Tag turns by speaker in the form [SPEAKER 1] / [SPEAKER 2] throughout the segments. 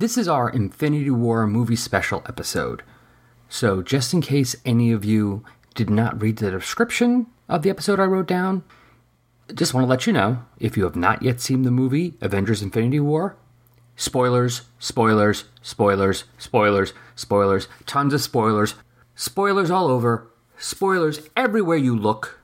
[SPEAKER 1] This is our Infinity War movie special episode. So, just in case any of you did not read the description of the episode I wrote down, just want to let you know if you have not yet seen the movie Avengers Infinity War, spoilers, spoilers, spoilers, spoilers, spoilers, tons of spoilers, spoilers all over, spoilers everywhere you look.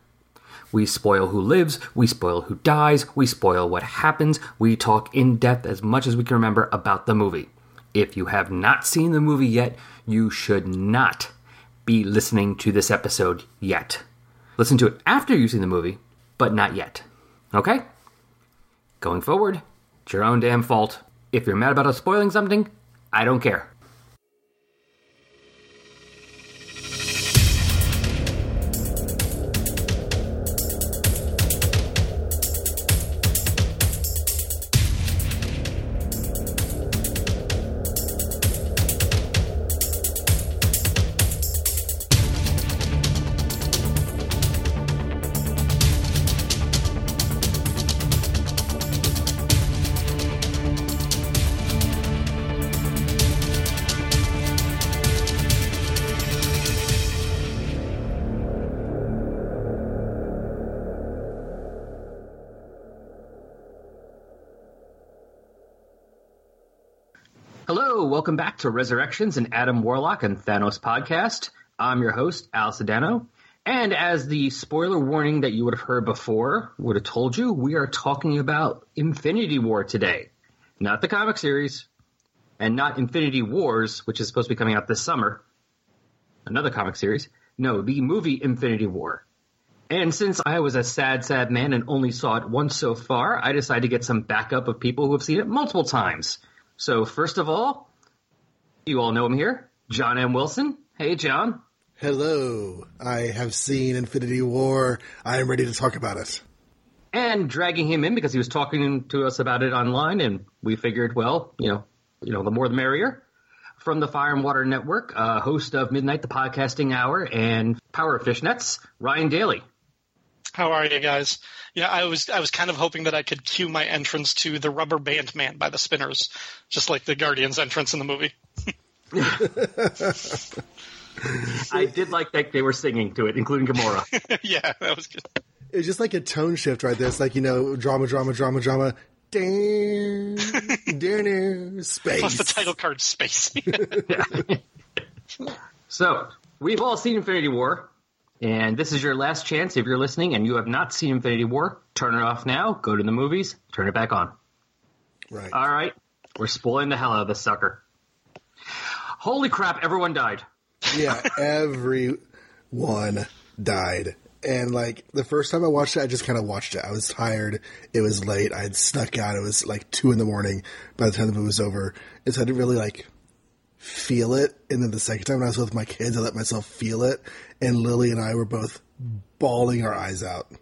[SPEAKER 1] We spoil who lives, we spoil who dies, we spoil what happens, we talk in depth as much as we can remember about the movie. If you have not seen the movie yet, you should not be listening to this episode yet. Listen to it after you've seen the movie, but not yet. Okay? Going forward, it's your own damn fault. If you're mad about us spoiling something, I don't care. Welcome back to Resurrections and Adam Warlock and Thanos podcast. I'm your host, Al Sedano. And as the spoiler warning that you would have heard before would have told you, we are talking about Infinity War today. Not the comic series, and not Infinity Wars, which is supposed to be coming out this summer. Another comic series. No, the movie Infinity War. And since I was a sad, sad man and only saw it once so far, I decided to get some backup of people who have seen it multiple times. So first of all, you all know him here, John M. Wilson. Hey, John.
[SPEAKER 2] Hello. I have seen Infinity War. I am ready to talk about it.
[SPEAKER 1] And dragging him in because he was talking to us about it online, and we figured, well, you know, you know, the more the merrier. From the Fire and Water Network, uh, host of Midnight the Podcasting Hour and Power of Fishnets, Ryan Daly.
[SPEAKER 3] How are you guys? Yeah, I was I was kind of hoping that I could cue my entrance to the Rubber Band Man by the Spinners, just like the Guardians entrance in the movie.
[SPEAKER 1] I did like that they were singing to it, including Gamora.
[SPEAKER 3] yeah, that was good.
[SPEAKER 2] It's just like a tone shift right there. It's like, you know, drama, drama, drama, drama. Damn, damn, space.
[SPEAKER 3] Plus the title card space.
[SPEAKER 1] so, we've all seen Infinity War, and this is your last chance if you're listening and you have not seen Infinity War. Turn it off now, go to the movies, turn it back on.
[SPEAKER 2] Right.
[SPEAKER 1] All right, we're spoiling the hell out of this sucker. Holy crap, everyone died.
[SPEAKER 2] yeah, everyone died. And like the first time I watched it, I just kind of watched it. I was tired. It was late. I had snuck out. It was like two in the morning by the time the movie was over. And so I didn't really like feel it. And then the second time when I was with my kids, I let myself feel it. And Lily and I were both bawling our eyes out.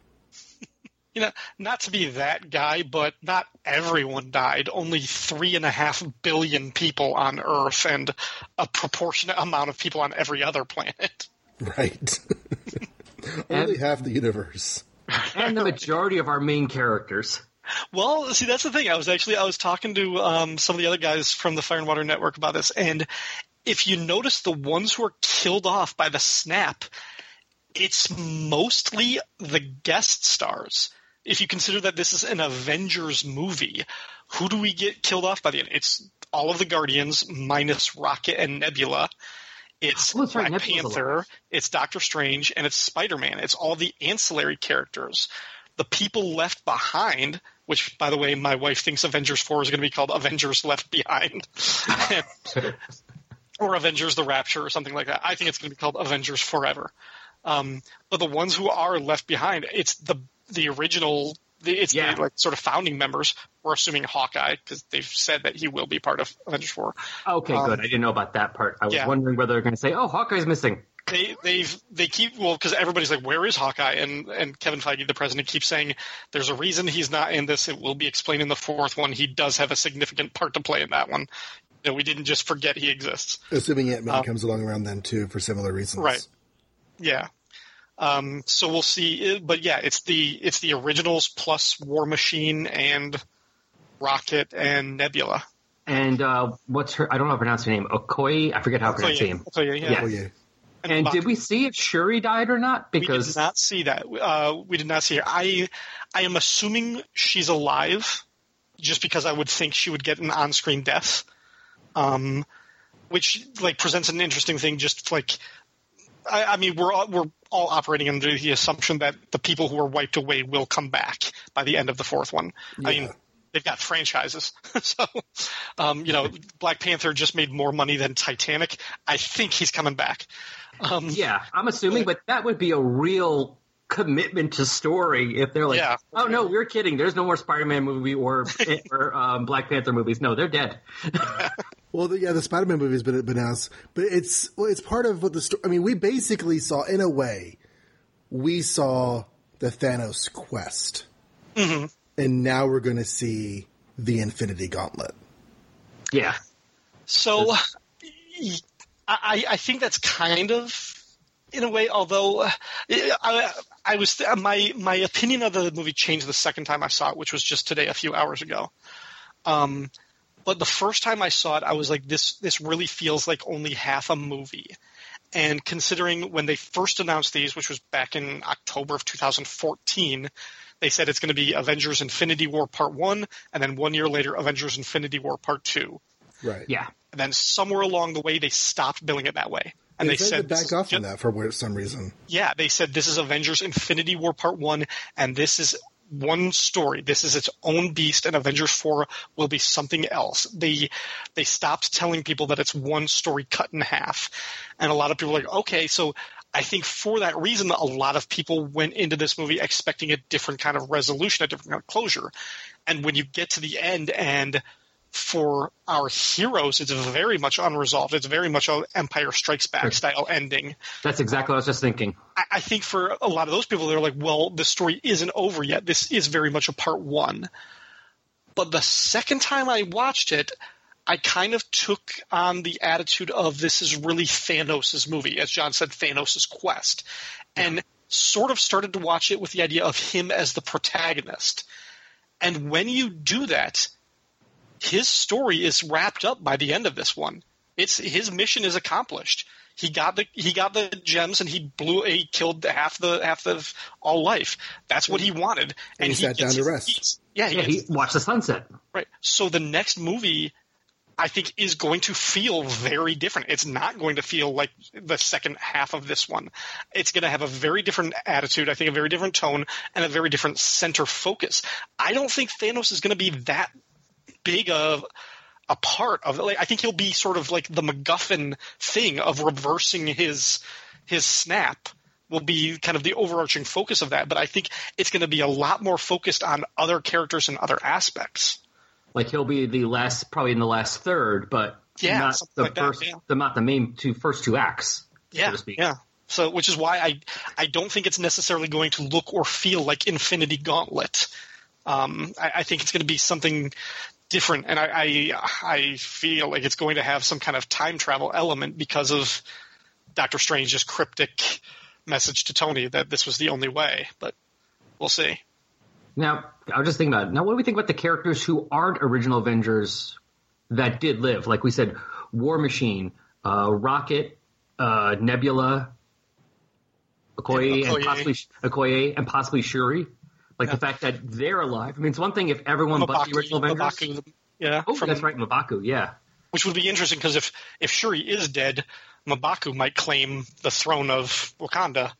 [SPEAKER 3] You know, not to be that guy, but not everyone died. Only three and a half billion people on Earth, and a proportionate amount of people on every other planet.
[SPEAKER 2] Right. Only half the universe.
[SPEAKER 1] And the majority of our main characters.
[SPEAKER 3] Well, see, that's the thing. I was actually I was talking to um, some of the other guys from the Fire and Water Network about this, and if you notice, the ones who are killed off by the snap, it's mostly the guest stars. If you consider that this is an Avengers movie, who do we get killed off by the end? It's all of the Guardians minus Rocket and Nebula. It's
[SPEAKER 1] Oh, right,
[SPEAKER 3] Black Panther, it's Doctor Strange, and it's Spider Man. It's all the ancillary characters. The people left behind, which, by the way, my wife thinks Avengers 4 is going to be called Avengers Left Behind. or Avengers the Rapture or something like that. I think it's going to be called Avengers Forever. Um, but the ones who are left behind, it's the the original. The, it's
[SPEAKER 1] Yeah.
[SPEAKER 3] the like sort of founding members. We're assuming Hawkeye because they've said that he will be part of Avengers Four.
[SPEAKER 1] Okay,
[SPEAKER 3] Um,
[SPEAKER 1] good. I didn't know about that part. I was
[SPEAKER 3] yeah.
[SPEAKER 1] wondering whether they're going to say, "Oh, Hawkeye's missing."
[SPEAKER 3] They they've they keep well because everybody's like, where is Hawkeye? And and Kevin Feige, the president, keeps saying there's a reason he's not in this. It will be explained in the fourth one. He does have a significant part to play in that one. You know, we didn't just forget he exists.
[SPEAKER 2] Assuming Ant Man
[SPEAKER 3] Um,
[SPEAKER 2] comes along around then too for similar reasons.
[SPEAKER 3] Right. Yeah. Um, so we'll see, but yeah, it's the it's the originals plus War Machine and Rocket and Nebula.
[SPEAKER 1] and uh, what's her? I don't know how to pronounce her name. Okoye. I forget how to pronounce her
[SPEAKER 3] Okoye,
[SPEAKER 1] name.
[SPEAKER 3] Okoye, yeah.
[SPEAKER 1] Yeah.
[SPEAKER 2] Oh yeah.
[SPEAKER 1] And did we see if Shuri died or not?
[SPEAKER 3] Because We did not see that. Uh, we did not see her. I, I am assuming she's alive, just because I would think she would get an on-screen death, um, which like presents an interesting thing. Just like, I, I mean, we're all, we're all operating under the assumption that the people who were wiped away will come back by the end of the fourth one. I mean. They've got franchises, so um, you know Black Panther just made more money than Titanic. I think he's coming back. Um,
[SPEAKER 1] yeah, I'm assuming, but that would be a real commitment to story if they're like,
[SPEAKER 3] Yeah.
[SPEAKER 1] oh no, we're kidding. There's no more Spider-Man movie or or um, Black Panther movies. No, they're dead.
[SPEAKER 2] Well, the, yeah, the Spider-Man movie has been, been announced, but it's well, it's part of what the story. I mean, we basically saw, in a way, we saw the Thanos quest,
[SPEAKER 3] Mm-hmm.
[SPEAKER 2] and now we're going to see the Infinity Gauntlet.
[SPEAKER 1] Yeah,
[SPEAKER 3] So, I, I think that's kind of in a way. Although uh, I, I was my my opinion of the movie changed the second time I saw it, which was just today, a few hours ago. Um, but the first time I saw it, I was like, this this really feels like only half a movie. And considering when they first announced these, which was back in October of 2014, they said it's going to be Avengers Infinity War Part 1, and then one year later, Avengers Infinity War Part 2.
[SPEAKER 2] Right.
[SPEAKER 1] yeah.
[SPEAKER 3] And then somewhere along the way, they stopped billing it that way. And
[SPEAKER 2] they,
[SPEAKER 3] they,
[SPEAKER 2] said back off
[SPEAKER 3] is
[SPEAKER 2] on that for some reason.
[SPEAKER 3] Yeah, they said this is Avengers Infinity War Part 1, and this is one story. This is its own beast, and Avengers 4 will be something else. They they stopped telling people that it's one story cut in half. And a lot of people are like, okay, so I think for that reason, a lot of people went into this movie expecting a different kind of resolution, a different kind of closure. And when you get to the end and for our heroes, it's very much unresolved. It's very much a Empire Strikes Back style ending.
[SPEAKER 1] That's exactly what I was just thinking.
[SPEAKER 3] I, I think for a lot of those people, they're like, well, the story isn't over yet. This is very much a part one. But the second time I watched it, I kind of took on the attitude of this is really Thanos' movie, as John said, Thanos' quest, and sort of started to watch it with the idea of him as the protagonist. And when you do that, his story is wrapped up by the end of this one. It's his mission is accomplished. He got the he got the gems and he blew he killed half the half of all life. That's what he wanted. And,
[SPEAKER 2] he sat down to
[SPEAKER 3] his
[SPEAKER 2] rest.
[SPEAKER 3] peace. Yeah, he
[SPEAKER 1] Yeah, he watched the sunset.
[SPEAKER 3] Right. So the next movie, I think, is going to feel very different. It's not going to feel like the second half of this one. It's going to have a very different attitude, I think, a very different tone, and a very different center focus. I don't think Thanos is going to be that big of a part of it. Like, I think he'll be sort of like the MacGuffin thing of reversing his his snap will be kind of the overarching focus of that. But I think it's going to be a lot more focused on other characters and other aspects.
[SPEAKER 1] Like he'll be the last, probably in the last third, but
[SPEAKER 3] Yeah,
[SPEAKER 1] not the
[SPEAKER 3] like that, yeah.
[SPEAKER 1] the not the main two first two acts.
[SPEAKER 3] yeah,
[SPEAKER 1] so to speak.
[SPEAKER 3] Yeah. So, which is why I I don't think it's necessarily going to look or feel like Infinity Gauntlet. Um, I, I think it's going to be something different, and I, I I feel like it's going to have some kind of time travel element because of Doctor Strange's cryptic message to Tony that this was the only way. But we'll see.
[SPEAKER 1] Now, I was just thinking about it. Now, what do we think about the characters who aren't original Avengers that did live? Like we said, War Machine, uh, Rocket, uh, Nebula, Okoye,
[SPEAKER 3] Yeah,
[SPEAKER 1] and possibly Okoye, and possibly Shuri. Like the fact that they're alive. I mean, it's one thing if everyone but the original Avengers.
[SPEAKER 3] M'Baku, yeah,
[SPEAKER 1] oh,
[SPEAKER 3] from-
[SPEAKER 1] that's right, M'Baku. Yeah,
[SPEAKER 3] which would be interesting because if if Shuri is dead, M'Baku might claim the throne of Wakanda.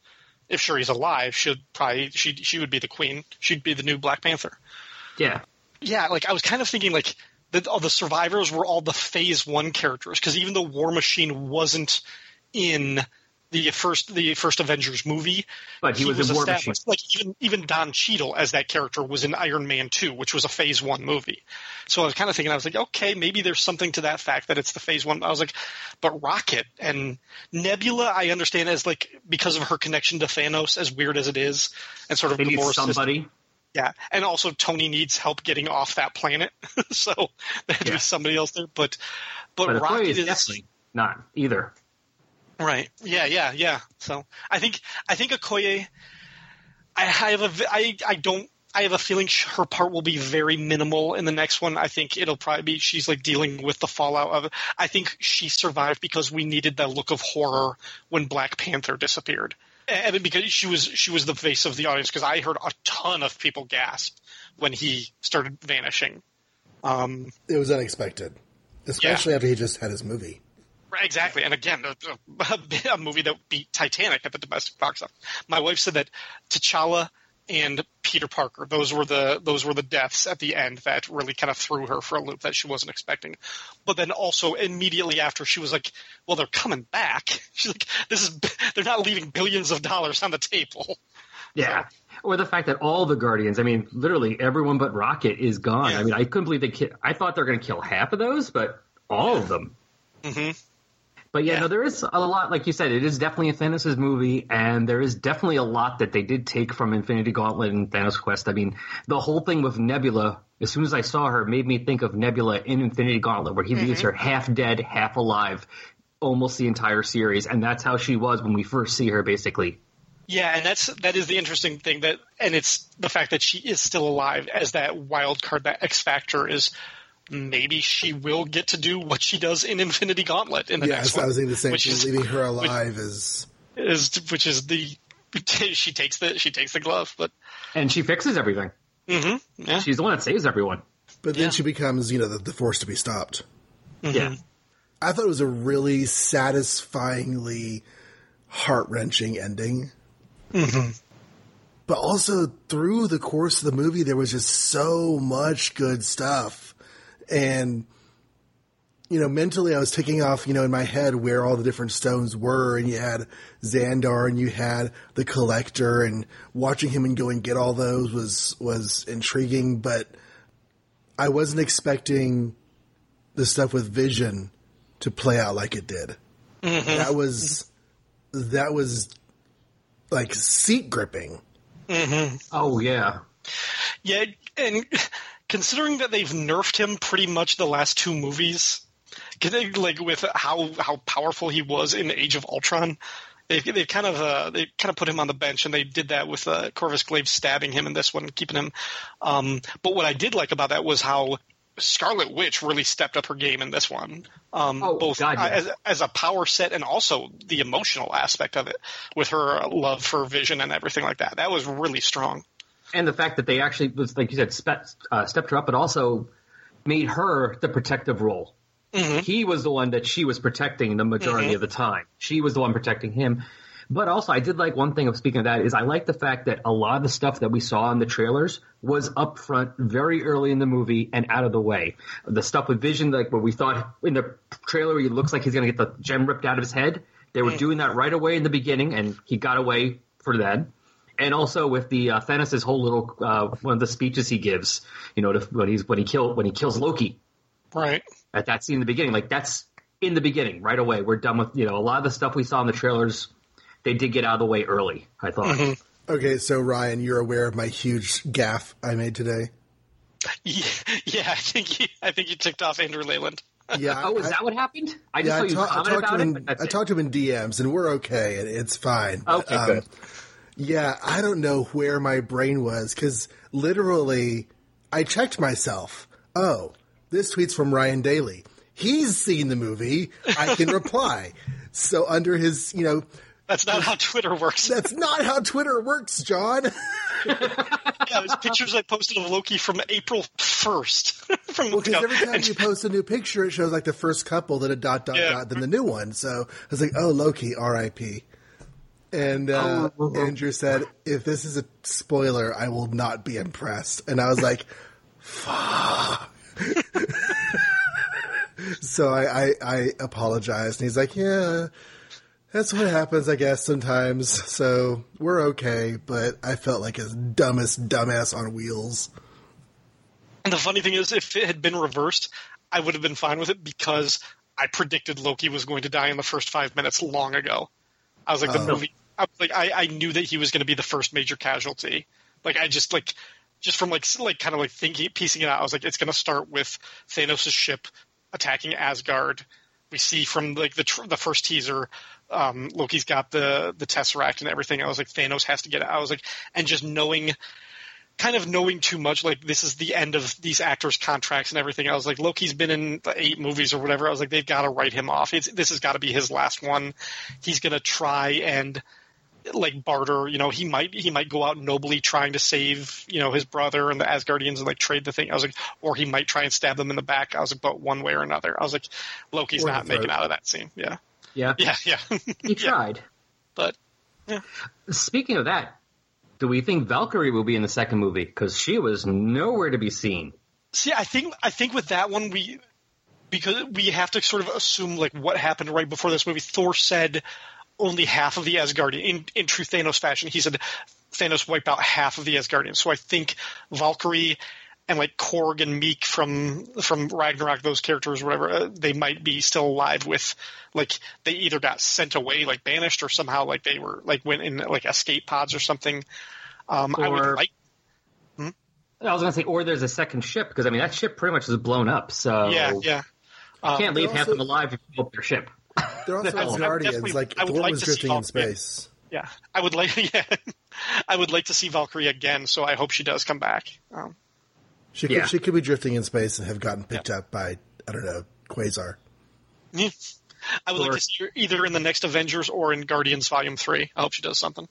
[SPEAKER 3] If Shuri's alive, should probably she she would be the queen. She'd be the new Black Panther.
[SPEAKER 1] yeah.
[SPEAKER 3] Yeah, like I was kind of thinking like that all the survivors were all the Phase One characters because even though War Machine wasn't in the first the first Avengers movie,
[SPEAKER 1] But he was in War
[SPEAKER 3] established.
[SPEAKER 1] Machine.
[SPEAKER 3] Like even even Don Cheadle as that character was in Iron Man Two, which was a Phase One movie. So I was kind of thinking, I was like, okay, maybe there's something to that fact that it's the Phase One. I was like, but Rocket and Nebula, I understand as like because of her connection to Thanos, as weird as it is, and sort of
[SPEAKER 1] They
[SPEAKER 3] the more
[SPEAKER 1] somebody.
[SPEAKER 3] yeah, and also Tony needs help getting off that planet, so there had to
[SPEAKER 1] Yeah.
[SPEAKER 3] be somebody else there. But but,
[SPEAKER 1] But
[SPEAKER 3] Rocket
[SPEAKER 1] is
[SPEAKER 3] is
[SPEAKER 1] definitely not either.
[SPEAKER 3] Right. Yeah, yeah, yeah. So I think I think Okoye. I I have a I I don't I have a feeling her part will be very minimal in the next one. I think it'll probably be she's like dealing with the fallout of it. I think she survived because we needed that look of horror when Black Panther disappeared, and because she was she was the face of the audience. Because I heard a ton of people gasp when he started vanishing. Um,
[SPEAKER 2] It was unexpected, especially after he just had his movie.
[SPEAKER 3] Right, exactly. And again, a, a, movie that beat Titanic at the domestic box office. My wife said that T'Challa and Peter Parker, those were the those were the deaths at the end that really kind of threw her for a loop that she wasn't expecting. But then also immediately after, she was like, "Well, they're coming back." She's like, "This is they're not leaving billions of dollars on the table."
[SPEAKER 1] Yeah. Or the fact that all the Guardians, I mean, literally everyone but Rocket is gone.
[SPEAKER 3] Yeah.
[SPEAKER 1] I mean, I couldn't believe they. Ki- I thought they were going to kill half of those, but all of them.
[SPEAKER 3] hmm
[SPEAKER 1] But yeah,
[SPEAKER 3] Yeah.
[SPEAKER 1] no, there is a lot. Like you said, it is definitely a Thanos' movie, and there is definitely a lot that they did take from Infinity Gauntlet and Thanos Quest. I mean, the whole thing with Nebula. As soon as I saw her, made me think of Nebula in Infinity Gauntlet, where he leaves mm-hmm. her half dead, half alive, almost the entire series, and that's how she was when we first see her, basically.
[SPEAKER 3] Yeah, and that's that is the interesting thing that, and it's the fact that she is still alive as that wild card, that X factor is. Maybe she will get to do what she does in Infinity Gauntlet in the
[SPEAKER 2] Yeah,
[SPEAKER 3] next
[SPEAKER 2] so I
[SPEAKER 3] one.
[SPEAKER 2] was thinking the same
[SPEAKER 3] which is-
[SPEAKER 2] Leaving her alive is
[SPEAKER 3] is which is the she takes the she takes the glove, but
[SPEAKER 1] And she fixes everything.
[SPEAKER 3] Mm-hmm, yeah,
[SPEAKER 1] She's the one that saves everyone.
[SPEAKER 2] But then
[SPEAKER 3] Yeah.
[SPEAKER 2] she becomes, you know, the, the force to be stopped. Mm-hmm.
[SPEAKER 1] Yeah.
[SPEAKER 2] I thought it was a really satisfyingly heart wrenching ending. Mm-hmm. But also through the course of the movie, there was just so much good stuff. And, you know, mentally I was ticking off, you know, in my head where all the different stones were. And you had Xandar and you had the collector and watching him and go and get all those was, was intriguing. But I wasn't expecting the stuff with Vision to play out like it did. Mm-hmm. That was that was like seat gripping. Mm-hmm.
[SPEAKER 1] Oh yeah.
[SPEAKER 3] yeah, and considering that they've nerfed him pretty much the last two movies, like with how how powerful he was in Age of Ultron. They, they kind of uh, they kind of put him on the bench, and they did that with uh, Corvus Glaive stabbing him in this one, keeping him. Um, but what I did like about that was how Scarlet Witch really stepped up her game in this one. Um,
[SPEAKER 1] Oh,
[SPEAKER 3] both
[SPEAKER 1] God, yeah.
[SPEAKER 3] as, as a power set and also the emotional aspect of it, with her love for Vision and everything like that. That was really strong.
[SPEAKER 1] And the fact that they actually was like you said spe- uh, stepped her up, but also made her the protective role. Mm-hmm. He was the one that she was protecting the majority mm-hmm. of the time. She was the one protecting him. But also, I did like one thing of speaking of that is I like the fact that a lot of the stuff that we saw in the trailers was up front very early in the movie and out of the way. The stuff with Vision, like what we thought in the trailer, he looks like he's going to get the gem ripped out of his head. They were mm. doing that right away in the beginning, and he got away for that. And also with the uh, Thanos' whole little uh, one of the speeches he gives, you know, to, when he's when he kill when he kills Loki
[SPEAKER 3] Right.
[SPEAKER 1] at that scene in the beginning, like that's in the beginning right away. We're done with you know a lot of the stuff we saw in the trailers. They did get out of the way early. I thought.
[SPEAKER 2] Okay, so Ryan, you're aware of my huge gaff I made today.
[SPEAKER 3] Yeah, yeah, I think you, I think you ticked off Andrew Leyland.
[SPEAKER 2] Yeah,
[SPEAKER 1] Oh, is
[SPEAKER 2] I,
[SPEAKER 1] that what happened? I just
[SPEAKER 2] yeah,
[SPEAKER 1] saw
[SPEAKER 2] I,
[SPEAKER 1] you
[SPEAKER 2] ta- I
[SPEAKER 1] comment
[SPEAKER 2] talked to
[SPEAKER 1] about
[SPEAKER 2] him.
[SPEAKER 1] it.
[SPEAKER 2] In,
[SPEAKER 1] but that's
[SPEAKER 2] I
[SPEAKER 1] it.
[SPEAKER 2] talked to him in DMs, and we're okay. and It's fine. But,
[SPEAKER 1] Okay,
[SPEAKER 2] um,
[SPEAKER 1] good.
[SPEAKER 2] Yeah, I don't know where my brain was because literally, I checked myself. Oh, this tweet's from Ryan Daly. He's seen the movie. I can reply. So under his, you know,
[SPEAKER 3] That's not how Twitter works.
[SPEAKER 2] that's not how Twitter works, John.
[SPEAKER 3] yeah, there's pictures I posted of Loki from April first. from
[SPEAKER 2] Well, because every time you post a new picture, it shows like the first couple, then a dot dot
[SPEAKER 3] Yeah.
[SPEAKER 2] dot, then the new one. So I was like, "Oh, Loki, R.I.P." And uh,
[SPEAKER 1] Oh.
[SPEAKER 2] Andrew said, "If this is a spoiler, I will not be impressed." And I was like, "Fuck." so I, I I apologized, and he's like, "Yeah." That's what happens, I guess, sometimes. So we're okay, but I felt like his dumbest dumbass on wheels.
[SPEAKER 3] And the funny thing is, if it had been reversed, I would have been fine with it because I predicted Loki was going to die in the first five minutes long ago. I was like, the
[SPEAKER 2] Oh.
[SPEAKER 3] movie. I like, I, I knew that he was going to be the first major casualty. Like, I just like, just from like, like kind of like thinking, piecing it out. I was like, it's going to start with Thanos' ship attacking Asgard. We see from like the tr- the first teaser, um, Loki's got the the Tesseract and everything. I was like, Thanos has to get it. I was like, and just knowing kind of knowing too much, like this is the end of these actors' contracts and everything. I was like, Loki's been in eight movies or whatever. I was like, they've got to write him off. It's, this has got to be his last one. He's gonna try and like barter. You know, he might he might go out nobly trying to save you know his brother and the Asgardians and like trade the thing. I was like, or he might try and stab them in the back. I was like, but one way or another. I was like, Loki's
[SPEAKER 2] Or
[SPEAKER 3] not making out of that scene. Yeah,
[SPEAKER 1] Yeah,
[SPEAKER 3] yeah, yeah.
[SPEAKER 1] he tried.
[SPEAKER 3] but yeah.
[SPEAKER 1] Speaking of that, do we think Valkyrie will be in the second movie? Because she was nowhere to be seen.
[SPEAKER 3] See, I think I think with that one we because we have to sort of assume like what happened right before this movie. Thor said only half of the Asgardian in in true Thanos fashion. He said Thanos wiped out half of the Asgardians. So I think Valkyrie and like Korg and Meek from from Ragnarok, those characters, whatever, uh, they might be still alive. With like they either got sent away, like banished, or somehow like they were like went in like escape pods or something. Um, I would
[SPEAKER 1] Or-
[SPEAKER 3] like,
[SPEAKER 1] I was going to say, or there's a second ship because I mean that ship pretty much is blown up. So
[SPEAKER 3] yeah, yeah. Um,
[SPEAKER 1] you can't leave
[SPEAKER 2] They're
[SPEAKER 1] half of them alive if you blow up their ship.
[SPEAKER 2] They're also
[SPEAKER 1] I would
[SPEAKER 3] definitely-
[SPEAKER 2] Asgardians. Like
[SPEAKER 3] I would
[SPEAKER 2] Thor
[SPEAKER 3] like
[SPEAKER 2] was
[SPEAKER 3] to see
[SPEAKER 2] drifting in space.
[SPEAKER 3] Yeah, I would like. Yeah, I would like to see Valkyrie again. So I hope she does come back. Um,
[SPEAKER 2] She could
[SPEAKER 1] Yeah.
[SPEAKER 2] she could be drifting in space and have gotten picked up by I don't know Quasar.
[SPEAKER 3] yeah. I would
[SPEAKER 1] Or-
[SPEAKER 3] like to see her either in the next Avengers or in Guardians Volume Three. I hope she does something.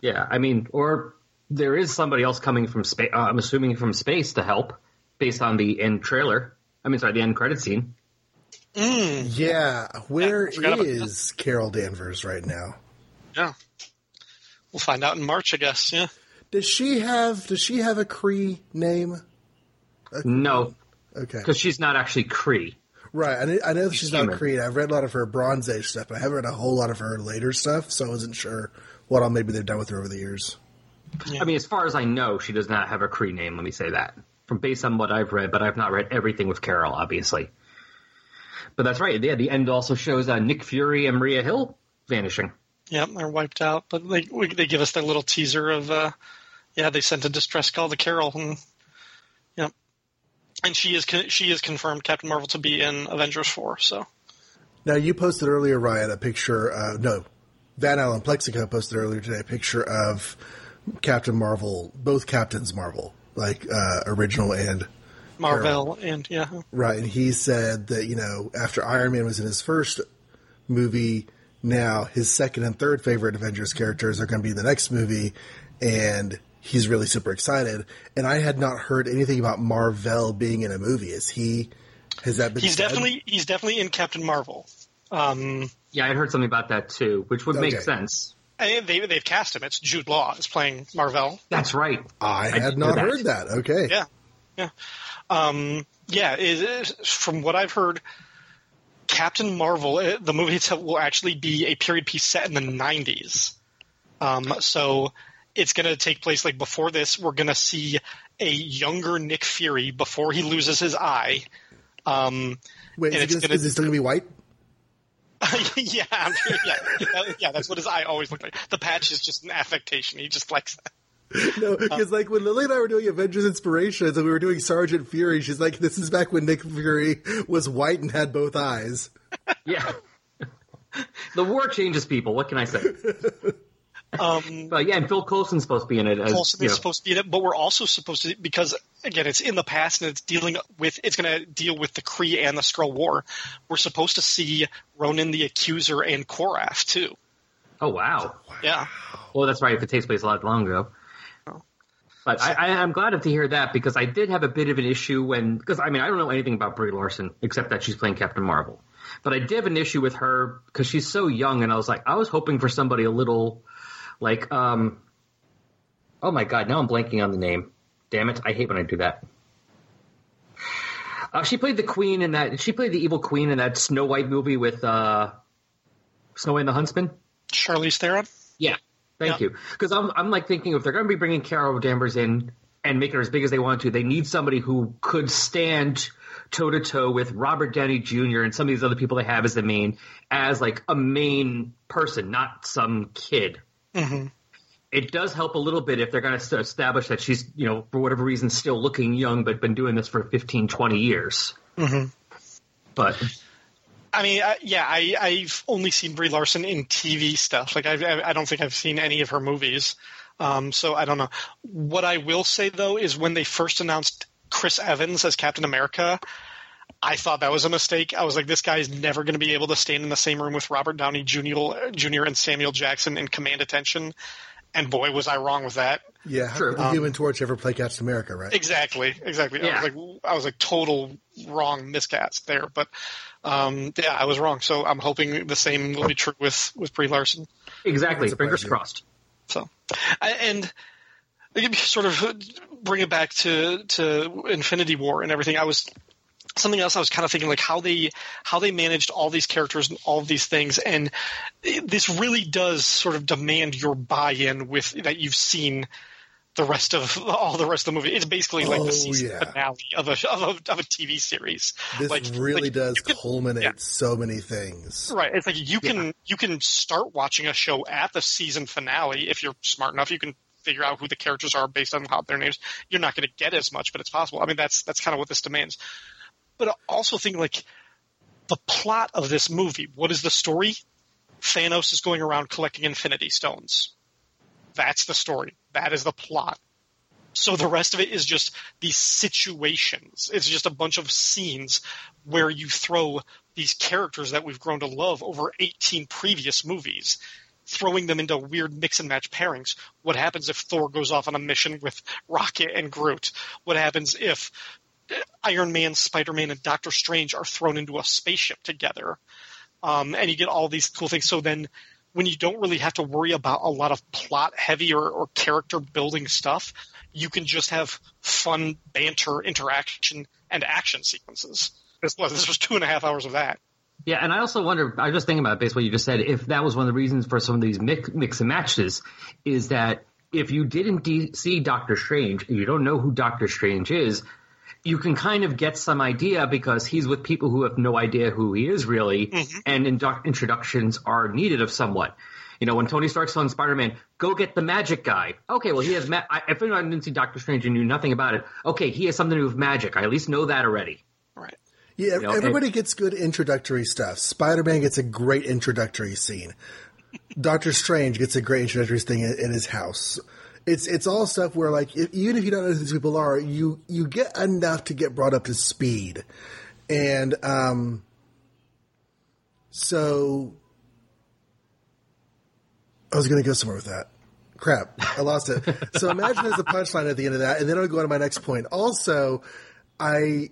[SPEAKER 1] Yeah, I mean, or there is somebody else coming from space. Uh, I'm assuming from space to help, based on the end trailer. I mean, sorry, the end credit scene. Mm.
[SPEAKER 2] Yeah, where
[SPEAKER 3] I forgot about
[SPEAKER 2] is Carol Danvers right now?
[SPEAKER 3] Yeah, we'll find out in March, I guess. Yeah.
[SPEAKER 2] Does she have Does she have a Kree name?
[SPEAKER 1] No,
[SPEAKER 2] Okay,
[SPEAKER 1] because she's not actually Kree.
[SPEAKER 2] right. I know, I know she's not. Kree. I've read a lot of her Bronze Age stuff, but I haven't read a whole lot of her later stuff, so I wasn't sure what all maybe they've done with her over the years.
[SPEAKER 1] I mean, as far as I know, she does not have a Kree name. Let me say that from based on what I've read, but I've not read everything with Carol, obviously. But that's right. Yeah, the end also shows uh, Nick Fury and Maria Hill vanishing.
[SPEAKER 3] Yep, they're wiped out. But they we, they give us that little teaser of, uh, yeah, they sent a distress call to Carol, and yep, and she is she is confirmed Captain Marvel to be in Avengers Four. So
[SPEAKER 2] Now you posted earlier, Ryan, a picture. Uh, no, Van Allen Plexico posted earlier today a picture of Captain Marvel, both Captains Marvel, like uh, original and
[SPEAKER 3] Marvel and yeah,
[SPEAKER 2] Right, and he said that you know after Iron Man was in his first movie, now his second and third favorite Avengers characters are going to be in the next movie, and he's really super excited. And I had not heard anything about Mar-Vell being in a movie. Is he? Has that been?
[SPEAKER 3] he's
[SPEAKER 2] said?
[SPEAKER 3] definitely he's definitely in Captain Marvel. Um,
[SPEAKER 1] Yeah, I heard something about that too, which would make sense.
[SPEAKER 3] and they they've cast him. It's Jude Law is playing Mar-Vell.
[SPEAKER 1] That's right.
[SPEAKER 2] I
[SPEAKER 1] I
[SPEAKER 2] had
[SPEAKER 1] did
[SPEAKER 2] not
[SPEAKER 1] that.
[SPEAKER 2] heard that. Okay.
[SPEAKER 3] Yeah, yeah, um, yeah. It, it- from what I've heard, Captain Marvel, uh, the movie itself will actually be a period piece set in the '90s. Um, so it's going to take place like before this. We're going to see a younger Nick Fury before he loses his eye. Um,
[SPEAKER 2] Wait,
[SPEAKER 3] And
[SPEAKER 2] is, gonna,
[SPEAKER 3] gonna-
[SPEAKER 2] is he still going to be white?
[SPEAKER 3] yeah, sure, yeah, yeah. That's what his eye always looked like. The patch is just an affectation. He just likes that.
[SPEAKER 2] No, because like when Lily and I were doing Avengers Inspirations and we were doing Sergeant Fury, she's like, "This is back when Nick Fury was white and had both eyes."
[SPEAKER 1] Yeah. the war changes people. What can I say?
[SPEAKER 3] Um,
[SPEAKER 1] But yeah, and Phil Coulson's supposed to be in it. As,
[SPEAKER 3] Coulson
[SPEAKER 1] you
[SPEAKER 3] is
[SPEAKER 1] know,
[SPEAKER 3] supposed to be in it, but we're also supposed to because again, it's in the past and it's dealing with it's going to deal with the Kree and the Skrull War. We're supposed to see Ronan the Accuser and Korath too.
[SPEAKER 1] oh wow.
[SPEAKER 3] Yeah,
[SPEAKER 1] Well, that's right. If it takes place a lot long ago. But I, I, I'm glad to hear that because I did have a bit of an issue when because I mean I don't know anything about Brie Larson except that she's playing Captain Marvel, but I did have an issue with her because she's so young and I was like I was hoping for somebody a little like um oh my god now I'm blanking on the name damn it I hate when I do that. Uh, she played the queen in that. She played the evil queen in that Snow White movie with uh, Snow White and the Huntsman.
[SPEAKER 3] Charlize Theron.
[SPEAKER 1] Yeah, thank
[SPEAKER 3] Yeah.
[SPEAKER 1] you. Because I'm I'm like thinking if they're going to be bringing Carol Danvers in and make her as big as they want to, they need somebody who could stand toe to toe with Robert Downey Jr. and some of these other people they have as the main as like a main person, not some kid. Mm-hmm. It does help a little bit if they're going to establish that she's, you know, for whatever reason, still looking young, but been doing this for 15, 20 years. Mm-hmm. But
[SPEAKER 3] I mean, I, yeah, I, I've only seen Brie Larson in TV stuff. Like, I've, I I don't think I've seen any of her movies. Um, so I don't know. What I will say though is when they first announced Chris Evans as Captain America, I thought that was a mistake. I was like, this guy is never going to be able to stand in the same room with Robert Downey Jr. Jr. and Samuel Jackson and command attention. And boy, was I wrong with that.
[SPEAKER 2] Yeah, how could the Human Torch ever play Captain America, right?
[SPEAKER 3] Exactly, exactly.
[SPEAKER 1] Yeah.
[SPEAKER 3] I was like, I was like total wrong miscast there, but um, yeah, I was wrong. So I'm hoping the same will be true with with Brie Larson.
[SPEAKER 1] Exactly. Fingers crossed.
[SPEAKER 3] So, and sort of bring it back to to Infinity War and everything. I was something else I was kind of thinking like how they how they managed all these characters and all of these things, and this really does sort of demand your buy-in with that you've seen. The rest of all the rest of the movie, it's basically like
[SPEAKER 2] Oh,
[SPEAKER 3] the season
[SPEAKER 2] yeah.
[SPEAKER 3] finale of a, of a of a TV series.
[SPEAKER 2] This
[SPEAKER 3] like,
[SPEAKER 2] really
[SPEAKER 3] like,
[SPEAKER 2] does
[SPEAKER 3] can-
[SPEAKER 2] culminate
[SPEAKER 3] yeah.
[SPEAKER 2] so many things.
[SPEAKER 3] Right. It's like you can you can start watching a show at the season finale if you're smart enough. You can figure out who the characters are based on how their names. You're not going to get as much, but it's possible. I mean, that's that's kind of what this demands. But I also think like the plot of this movie. What is the story? Thanos is going around collecting Infinity Stones. That's the story. That is the plot. So the rest of it is just these situations. It's just a bunch of scenes where you throw these characters that we've grown to love over 18 previous movies, throwing them into weird mix and match pairings. What happens if Thor goes off on a mission with Rocket and Groot? What happens if Iron Man, Spider Man, and Doctor Strange are thrown into a spaceship together? Um, and you get all these cool things. So then when you don't really have to worry about a lot of plot heavy or, or character building stuff, you can just have fun banter, interaction, and action sequences. This was this was two and a half hours of that.
[SPEAKER 1] Yeah, and I also wonder. I was just thinking about based on what you just said. If that was one of the reasons for some of these mix, mix and matches, is that if you didn't de- see Doctor Strange and you don't know who Doctor Strange is, you can kind of get some idea because he's with people who have no idea who he is really, mm-hmm. and indu- introductions are needed of somewhat. You know, when Tony Stark's telling Spider-Man, "Go get the magic guy." Okay, well, he has. Ma- I, if anyone didn't see Doctor Strange and knew nothing about it, okay, he has something to do with magic. I at least know that already.
[SPEAKER 3] Right.
[SPEAKER 2] Yeah,
[SPEAKER 1] know,
[SPEAKER 2] everybody gets good introductory stuff. Spider Man gets a great introductory scene. Doctor Strange gets a great introductory thing in, in his house. It's it's all stuff where like if, even if you don't know who these people are, you you get enough to get brought up to speed, and um, so I was going to go somewhere with that. Crap, I lost it. So imagine there's a punchline at the end of that, and then I'll go on to my next point. Also, I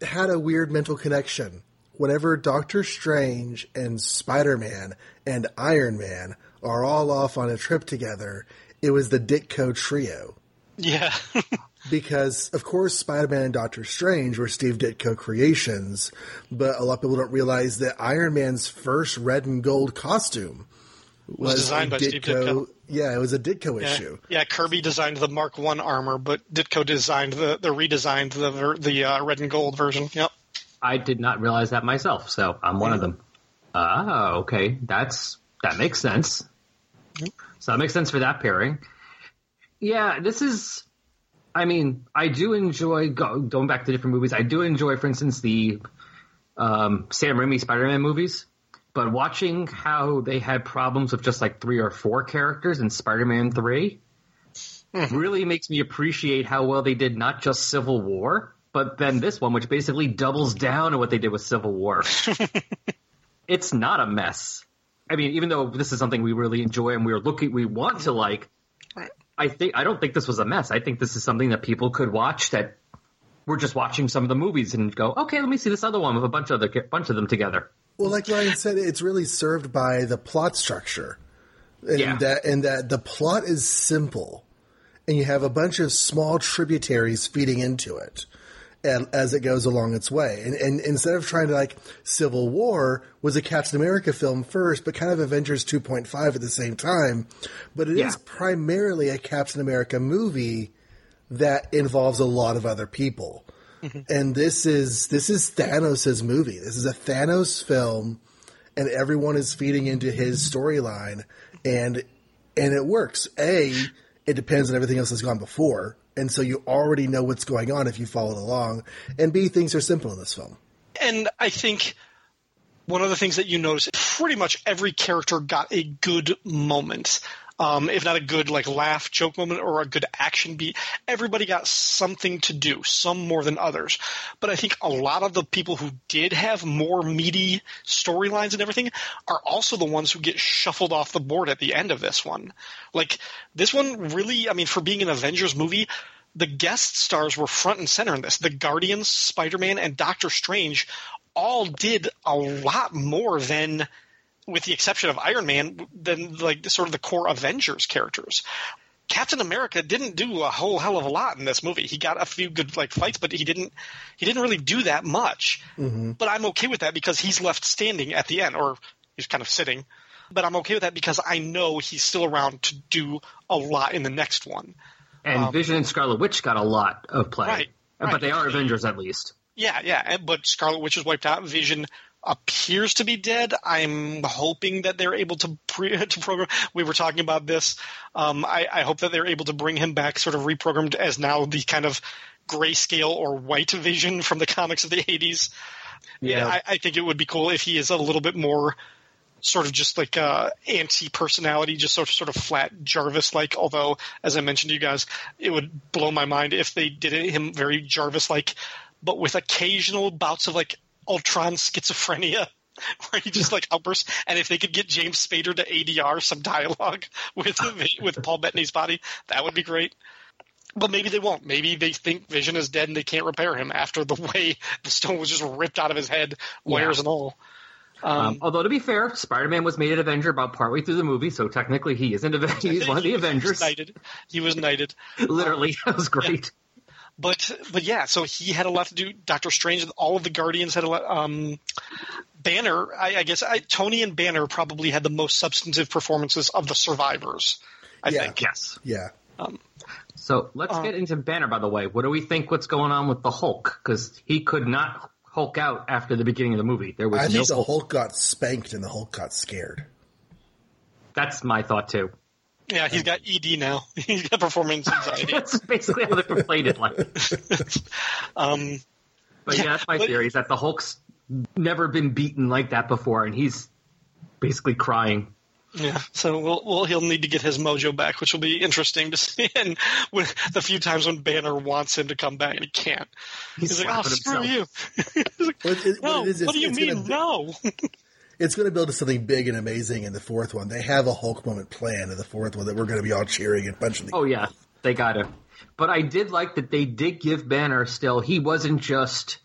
[SPEAKER 2] had a weird mental connection. Whenever Doctor Strange and Spider Man and Iron Man are all off on a trip together, it was the Ditko trio.
[SPEAKER 3] Yeah.
[SPEAKER 2] Because, of course, Spider Man and Doctor Strange were Steve Ditko creations, but a lot of people don't realize that Iron Man's first red and gold costume was,
[SPEAKER 3] designed
[SPEAKER 2] a
[SPEAKER 3] by Steve Ditko.
[SPEAKER 2] Yeah, it was a Ditko
[SPEAKER 3] yeah.
[SPEAKER 2] issue.
[SPEAKER 3] Yeah, Kirby designed the Mark One armor, but Ditko designed the the redesigned the the uh, red and gold version. Yep.
[SPEAKER 1] I did not realize that myself, so I'm one of them. Oh, okay. That's that makes sense. So that makes sense for that pairing. Yeah, this is. I mean, I do enjoy go, going back to different movies. I do enjoy, for instance, the um, Sam Raimi Spider-Man movies. But watching how they had problems with just like three or four characters in Spider-Man Three really makes me appreciate how well they did not just Civil War, but then this one, which basically doubles down on what they did with Civil War. it's not a mess. I mean, even though this is something we really enjoy and we're looking, we want to like.
[SPEAKER 3] Right.
[SPEAKER 1] I think I don't think this was a mess. I think this is something that people could watch. That we're just watching some of the movies and go, okay, let me see this other one with a bunch of the bunch of them together.
[SPEAKER 2] Well, like Ryan said, it's really served by the plot structure, and
[SPEAKER 1] Yeah.
[SPEAKER 2] that and that the plot is simple, and you have a bunch of small tributaries feeding into it, and, Um, as it goes along its way. And, and instead of trying to like Civil War was a Captain America film first, but kind of Avengers 2.5 at the same time, but it is
[SPEAKER 1] Yeah.
[SPEAKER 2] primarily a Captain America movie that involves a lot of other people. Mm-hmm. And this is this is Thanos' movie. This is a Thanos film and everyone is feeding into his storyline and and it works. A, it depends on everything else that's gone before, and so you already know what's going on if you followed along. And B, things are simple in this film.
[SPEAKER 3] And I think one of the things that you notice, pretty much every character got a good moment. Um, if not a good like laugh joke moment or a good action beat. Everybody got something to do, some more than others. But I think a lot of the people who did have more meaty storylines and everything are also the ones who get shuffled off the board at the end of this one. Like this one really, I mean, for being an Avengers movie, the guest stars were front and center in this. The Guardians, Spider Man, and Doctor Strange all did a lot more than with the exception of Iron Man, than like sort of the core Avengers characters. Captain America didn't do a whole hell of a lot in this movie. He got a few good like fights, but he didn't he didn't really do that much. Mm-hmm. But I'm okay with that because he's left standing at the end, or he's kind of sitting. But I'm okay with that because I know he's still around to do a lot in the next one.
[SPEAKER 1] And um, Vision and Scarlet Witch got a lot of play,
[SPEAKER 3] right,
[SPEAKER 1] but
[SPEAKER 3] right.
[SPEAKER 1] they are Avengers at least.
[SPEAKER 3] Yeah, yeah. But Scarlet Witch is wiped out. Vision appears to be dead. I'm hoping that they're able to pre- to program. We were talking about this. Um, I, I, hope that they're able to bring him back, sort of reprogrammed as now the kind of grayscale or white vision from the comics of the 80s. Yeah, I, I, think it would be cool if he is a little bit more sort of just like uh, anti personality, just sort of sort of flat Jarvis like. Although, as I mentioned to you guys, it would blow my mind if they did him very Jarvis like, but with occasional bouts of like Ultron schizophrenia where he just like outbursts. And if they could get James Spader to ADR some dialogue with with Paul Bettany's body, that would be great. But maybe they won't. Maybe they think Vision is dead and they can't repair him after the way the stone was just ripped out of his head, wires yeah. and all.
[SPEAKER 1] Um, um, although to be fair, Spider-Man was made an Avenger about partway through the movie, so technically he isn't. He's one of the Avengers.
[SPEAKER 3] He was knighted. He was knighted.
[SPEAKER 1] Literally, that was great.
[SPEAKER 3] Yeah. But but yeah, so he had a lot to do. Doctor Strange, and all of the Guardians had a lot. Um, Banner, I, I guess I, Tony and Banner probably had the most substantive performances of the survivors. I
[SPEAKER 2] yeah.
[SPEAKER 3] think
[SPEAKER 2] yes, yeah.
[SPEAKER 3] Um,
[SPEAKER 1] so let's uh, get into Banner. By the way, what do we think? What's going on with the Hulk? Because he could not Hulk out after the beginning of the movie. There was
[SPEAKER 2] I
[SPEAKER 1] no
[SPEAKER 2] think the Hulk got spanked and the Hulk got scared.
[SPEAKER 1] That's my thought too.
[SPEAKER 3] Yeah, he's got ED now. he's got performance anxiety.
[SPEAKER 1] that's basically how they played it like.
[SPEAKER 3] um,
[SPEAKER 1] but yeah, yeah that's my but, theory. Is that the Hulk's never been beaten like that before, and he's basically crying.
[SPEAKER 3] Yeah, so we'll, we'll, he'll need to get his mojo back, which will be interesting to see. And with the few times when Banner wants him to come back and he can't, he's, he's like, "Oh, screw himself. you!" like, well, it, no, what, what do you mean? Be, no
[SPEAKER 2] it's going to build to something big and amazing in the fourth one. They have a Hulk moment planned in the fourth one that we're going to be all cheering and punching. The-
[SPEAKER 1] oh yeah, they got it. But I did like that they did give Banner still. He wasn't just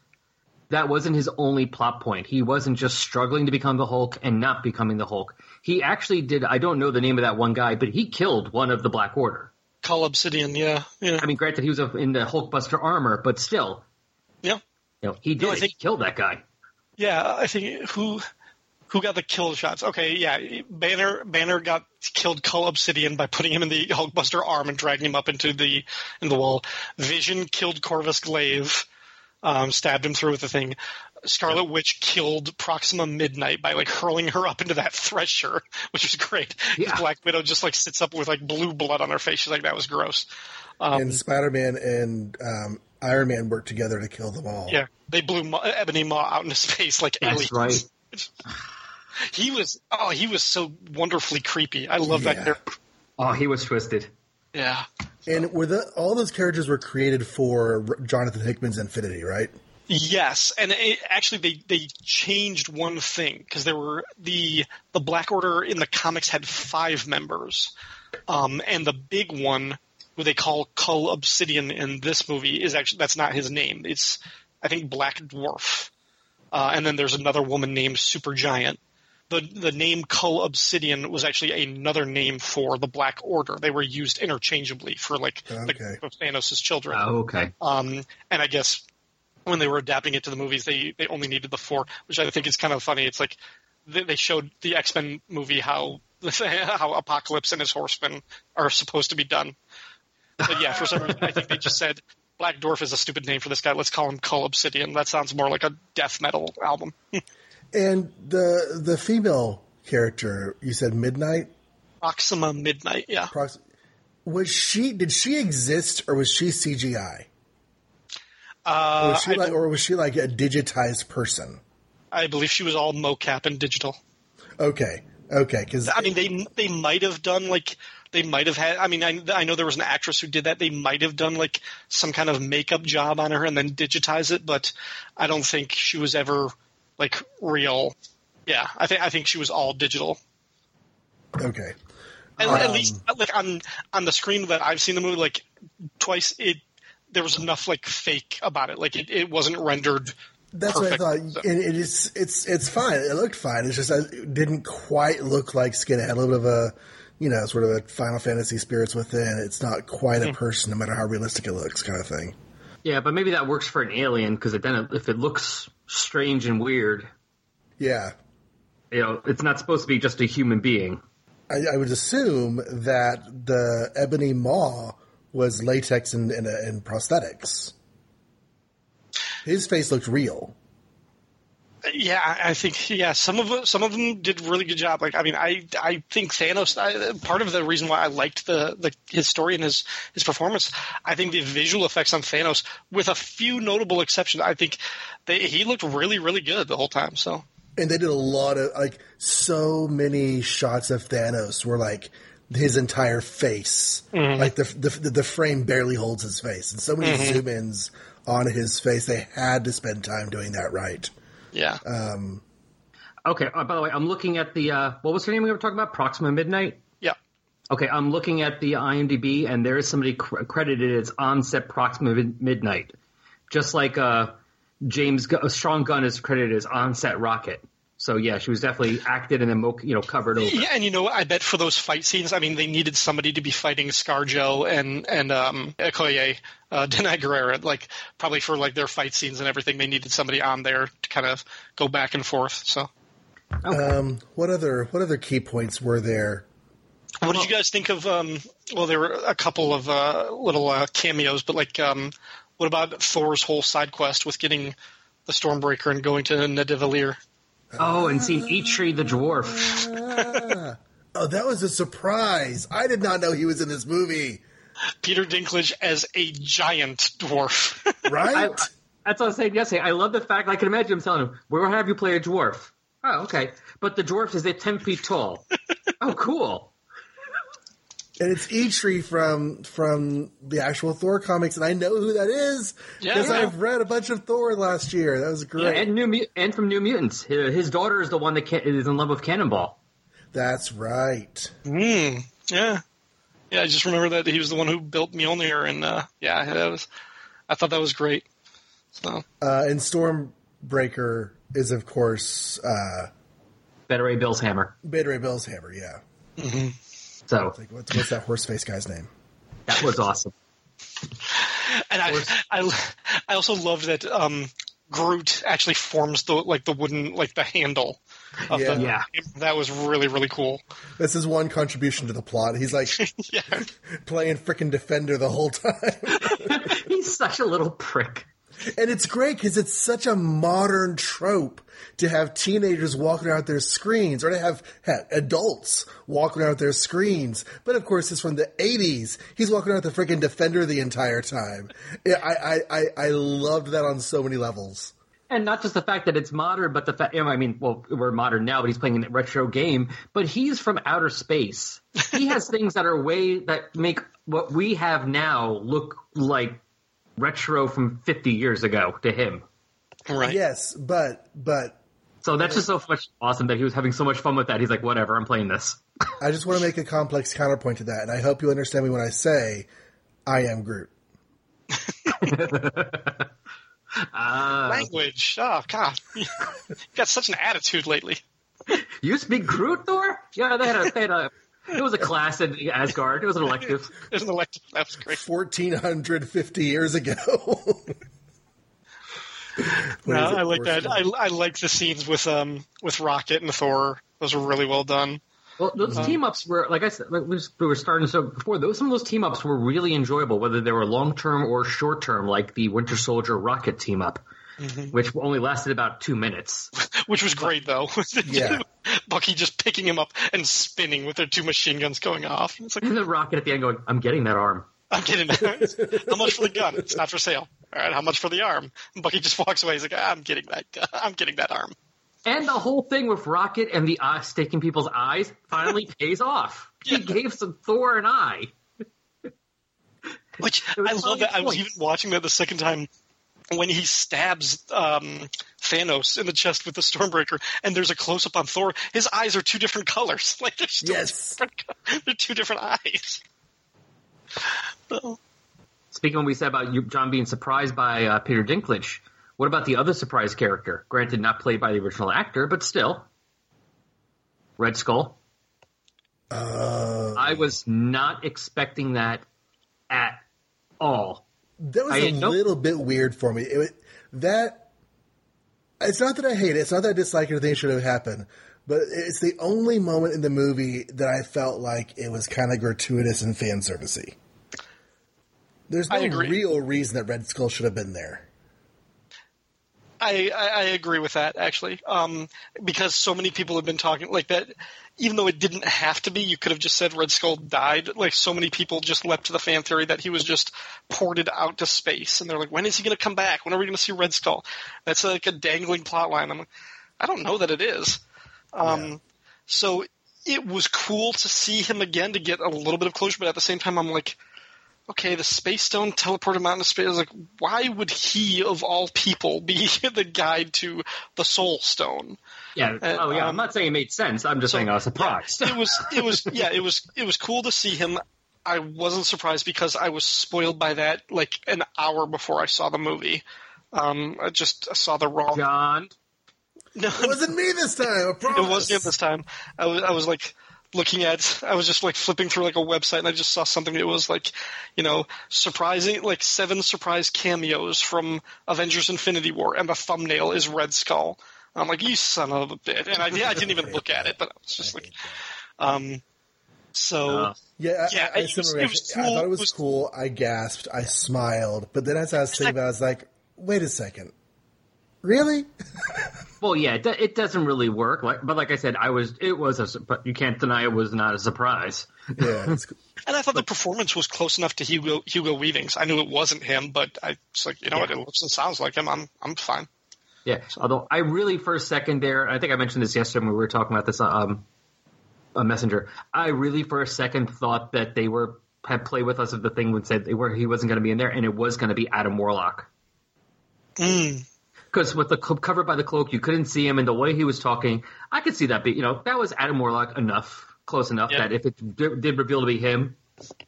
[SPEAKER 1] that wasn't his only plot point. He wasn't just struggling to become the Hulk and not becoming the Hulk. He actually did. I don't know the name of that one guy, but he killed one of the Black Order.
[SPEAKER 3] Cull Obsidian, yeah, yeah.
[SPEAKER 1] I mean, granted, he was in the Hulkbuster armor, but still,
[SPEAKER 3] yeah.
[SPEAKER 1] You know, he did. No, I think, he killed that guy.
[SPEAKER 3] Yeah, I think who who got the kill shots? Okay, yeah, Banner Banner got killed Cull Obsidian by putting him in the Hulkbuster arm and dragging him up into the in the wall. Vision killed Corvus Glaive, um, stabbed him through with the thing. Scarlet Witch killed Proxima Midnight by like hurling her up into that thresher, which was great. Yeah. Black Widow just like sits up with like blue blood on her face. She's like, that was gross.
[SPEAKER 2] Um, and Spider Man and um, Iron Man worked together to kill them all.
[SPEAKER 3] Yeah, they blew Ma- Ebony Maw out into space like
[SPEAKER 1] That's
[SPEAKER 3] aliens. Right. He was oh, he was so wonderfully creepy. I love yeah. that character.
[SPEAKER 1] Oh, he was twisted.
[SPEAKER 3] Yeah.
[SPEAKER 2] And were the all those characters were created for Jonathan Hickman's Infinity, right?
[SPEAKER 3] Yes, and it, actually they they changed one thing because there were the the Black Order in the comics had five members, um, and the big one who they call Cull Obsidian in this movie is actually that's not his name. It's I think Black Dwarf, uh, and then there's another woman named Supergiant the the name Cull Obsidian was actually another name for the Black Order. They were used interchangeably for like okay. the Thanos' children.
[SPEAKER 1] Oh, okay.
[SPEAKER 3] Um, and I guess when they were adapting it to the movies, they they only needed the four, which I think is kind of funny. It's like they, they showed the X Men movie how how Apocalypse and his Horsemen are supposed to be done. But yeah, for some reason, I think they just said Black Dwarf is a stupid name for this guy. Let's call him Cull Obsidian. That sounds more like a death metal album.
[SPEAKER 2] And the the female character, you said Midnight?
[SPEAKER 3] Proxima Midnight, yeah. Prox-
[SPEAKER 2] was she did she exist or was she CGI?
[SPEAKER 3] Uh,
[SPEAKER 2] or, was she like, or was she like a digitized person?
[SPEAKER 3] I believe she was all mocap and digital.
[SPEAKER 2] Okay, okay. Because
[SPEAKER 3] I mean, they they might have done like they might have had. I mean, I, I know there was an actress who did that. They might have done like some kind of makeup job on her and then digitize it, but I don't think she was ever like real. Yeah, I think I think she was all digital.
[SPEAKER 2] Okay.
[SPEAKER 3] At,
[SPEAKER 2] Um,
[SPEAKER 3] at least like on on the screen that I've seen the movie like twice, it there was enough like fake about it. Like it, it wasn't rendered.
[SPEAKER 2] That's
[SPEAKER 3] perfect.
[SPEAKER 2] what I thought. And it is, it's, it's fine. It looked fine. It's just, it didn't quite look like skin. It had a little bit of a, you know, sort of a Final Fantasy spirits within. It's not quite a person, no matter how realistic it looks, kind of thing.
[SPEAKER 1] Yeah, but maybe that works for an alien because then if it looks strange and weird,
[SPEAKER 2] Yeah.
[SPEAKER 1] you know, it's not supposed to be just a human being.
[SPEAKER 2] I, I would assume that the ebony maw was latex and, and, and prosthetics. His face looked real.
[SPEAKER 3] Yeah, I think yeah. Some of some of them did a really good job. Like I mean, I I think Thanos. I, part of the reason why I liked the, the his story and his his performance, I think the visual effects on Thanos, with a few notable exceptions, I think they, he looked really really good the whole time. So
[SPEAKER 2] And they did a lot of like so many shots of Thanos were like his entire face, mm-hmm. like the, the the frame barely holds his face, and so many mm-hmm. zoom ins on his face. They had to spend time doing that right.
[SPEAKER 3] Yeah,
[SPEAKER 1] Okay. Uh, by the way, I'm looking at the uh, what was her name we were talking about? Proxima Midnight.
[SPEAKER 3] yeah.
[SPEAKER 1] Okay, I'm looking at the IMDb, and there is somebody cr- credited as onset Proxima Mid- Midnight, just like uh, James Gu- Sean Gunn is credited as onset Rocket. So yeah, she was definitely acted and then mo- you know covered over.
[SPEAKER 3] Yeah, and you know, I bet for those fight scenes, I mean, they needed somebody to be fighting ScarJo and and um, Okoye, uh, Danai Gurira, like probably for like their fight scenes and everything. They needed somebody on there to kind of go back and forth. So,
[SPEAKER 2] Um, what other what other key points were there?
[SPEAKER 3] what did you guys think of? Um, well, there were a couple of uh, little uh, cameos, but like, um, what about Thor's whole side quest with getting the Stormbreaker and going to Nidavellir?
[SPEAKER 1] Oh, and seeing Eitri the dwarf.
[SPEAKER 2] Oh, that was a surprise! I did not know he was in this movie.
[SPEAKER 3] Peter Dinklage as a giant dwarf.
[SPEAKER 2] Right?
[SPEAKER 1] I, that's what I was saying yesterday. I love the fact I can imagine him telling him, "We're gonna have you play a dwarf." Oh, okay, but the dwarf is at ten feet tall. oh, cool.
[SPEAKER 2] And it's Eitri from from the actual Thor comics, and I know who that is because
[SPEAKER 3] yeah.
[SPEAKER 2] I've read a bunch of Thor last year. That was great.
[SPEAKER 1] And new Mu- and from New Mutants, his, his daughter is the one that ca- is in love with Cannonball.
[SPEAKER 2] That's right.
[SPEAKER 3] Mm, yeah. Yeah, I just remember that he was the one who built Mjolnir, and uh, yeah, that was. I thought that was great. So
[SPEAKER 2] Uh, and Stormbreaker is, of course, uh,
[SPEAKER 1] Beta Ray Bill's hammer.
[SPEAKER 2] Beta Ray Bill's hammer. Yeah.
[SPEAKER 1] So
[SPEAKER 2] Like, what's, what's that horse face guy's name?
[SPEAKER 1] that was awesome.
[SPEAKER 3] and I, I, I also love that um, Groot actually forms the like the wooden like the handle. Of
[SPEAKER 2] Yeah.
[SPEAKER 3] the,
[SPEAKER 1] Yeah.
[SPEAKER 3] that was really really cool.
[SPEAKER 2] This is one contribution to the plot. He's like
[SPEAKER 3] Yeah,
[SPEAKER 2] playing frickin' Defender the whole time.
[SPEAKER 1] He's such a little prick.
[SPEAKER 2] And it's great because it's such a modern trope to have teenagers walking around their screens or to have heck, adults walking around their screens. But of course, it's from the 80s. He's walking around with the freaking Defender the entire time. I, I, I, I loved that on so many levels.
[SPEAKER 1] And not just the fact that it's modern, but the fact, I mean, well, we're modern now, but he's playing a retro game, but he's from outer space. He has things that are way, that make what we have now look like retro from 50 years ago to him.
[SPEAKER 3] right.
[SPEAKER 2] Yes, but, but
[SPEAKER 1] So that's just so much awesome that he was having so much fun with that. He's like, whatever, I'm playing this.
[SPEAKER 2] I just want to make a complex counterpoint to that. And I hope you understand me when I say I am Groot. Ah.
[SPEAKER 3] Language. Oh God, you got such an attitude lately.
[SPEAKER 1] You speak Groot, Thor? Yeah, they had a, they had a, it was a class in Asgard. It was an elective.
[SPEAKER 3] There's an elective. That was great.
[SPEAKER 2] 1450 years ago.
[SPEAKER 3] No, I like that.
[SPEAKER 2] Force-
[SPEAKER 3] I, I like the scenes with um with Rocket and Thor. Those were really well done.
[SPEAKER 1] Well, those team ups were, like I said, like we we were starting so before. Those some of those team ups were really enjoyable, whether they were long term or short term, like the Winter Soldier Rocket team up, which only lasted about two minutes.
[SPEAKER 3] which was great though.
[SPEAKER 2] Yeah.
[SPEAKER 3] Bucky just picking him up and spinning with their two machine guns going off. It's like
[SPEAKER 1] And the Rocket at the end going, "I'm getting that arm."
[SPEAKER 3] I'm getting that. how much for the gun? It's not for sale. All right, how much for the arm? And Bucky just walks away. He's like, "Ah, I'm getting that. gun. I'm getting that arm.
[SPEAKER 1] And the whole thing with Rocket and the eye sticking people's eyes finally pays off. He gave some Thor an eye.
[SPEAKER 3] Which I love
[SPEAKER 1] finally
[SPEAKER 3] that. I was even watching that the second time when he stabs um, Thanos in the chest with the Stormbreaker, and there's a close up on Thor. His eyes are two different colors. Like they're still
[SPEAKER 2] Yes.
[SPEAKER 3] different, they're two different eyes. So,
[SPEAKER 1] Speaking of what we said about you, John being surprised by uh, Peter Dinklage, what about the other surprise character? Granted, not played by the original actor, but still. Red Skull.
[SPEAKER 2] Uh,
[SPEAKER 1] I was not expecting that at all.
[SPEAKER 2] That was
[SPEAKER 1] I
[SPEAKER 2] a little bit weird for me. It, that it's not that I hate it. It's not that I dislike it or think it should have happened. But it's the only moment in the movie that I felt like it was kind of gratuitous and fan servicey. There's no real reason that Red Skull should have been there.
[SPEAKER 3] I, I, I agree with that actually, um, because so many people have been talking like that. Even though it didn't have to be, you could have just said Red Skull died. Like so many people just leapt to the fan theory that he was just ported out to space, and they're like, "When is he going to come back? When are we going to see Red Skull?" That's like a dangling plot line. I'm like, I don't know that it is. Um, So it was cool to see him again to get a little bit of closure, but at the same time, I'm like, okay, the space stone teleported him out into space. I was like, why would he, of all people, be the guide to the soul stone?
[SPEAKER 1] Yeah.
[SPEAKER 3] Uh,
[SPEAKER 1] oh, yeah. I'm
[SPEAKER 3] um,
[SPEAKER 1] not saying it made sense. I'm just
[SPEAKER 3] so,
[SPEAKER 1] saying I was surprised.
[SPEAKER 3] It was, it was, yeah, it was, it was cool to see him. I wasn't surprised because I was spoiled by that like an hour before I saw the movie. Um, I just saw the wrong.
[SPEAKER 1] John.
[SPEAKER 3] No,
[SPEAKER 2] It wasn't me this time. I promise.
[SPEAKER 3] it wasn't him this time. I was, I was like looking at, I was just like flipping through like a website and I just saw something that was like, you know, surprising, like seven surprise cameos from Avengers Infinity War and the thumbnail is Red Skull. I'm like, you son of a bitch. And I, yeah, I didn't even look at it, but I was just like, um, so.
[SPEAKER 1] Uh,
[SPEAKER 2] Yeah, I,
[SPEAKER 3] Yeah,
[SPEAKER 2] I, I,
[SPEAKER 3] it was- it
[SPEAKER 2] reaction.
[SPEAKER 3] was
[SPEAKER 2] I thought it
[SPEAKER 3] It
[SPEAKER 2] was,
[SPEAKER 3] was-
[SPEAKER 2] cool. I gasped. I smiled. But then as I was thinking about it, I was like, wait a second. Really?
[SPEAKER 1] well, yeah, it, it doesn't really work. Like, but like I said, I was. It was a. But you can't deny it was not a surprise.
[SPEAKER 2] Yeah.
[SPEAKER 3] And I thought the performance was close enough to Hugo Hugo Weaving's. I knew it wasn't him, but I was like, you know what, it looks and sounds like him. I'm I'm fine.
[SPEAKER 1] Yeah. Although I really, for a second there, I think I mentioned this yesterday when we were talking about this um, a messenger. I really, for a second, thought that they were had played with us if the thing would say they were he wasn't going to be in there, and it was going to be Adam Warlock.
[SPEAKER 3] Mm.
[SPEAKER 1] Because with the co- covered by the cloak, you couldn't see him, and the way he was talking, I could see that. Be you know that was Adam Warlock enough, close enough
[SPEAKER 3] Yeah.
[SPEAKER 1] that if it did, did reveal to be him,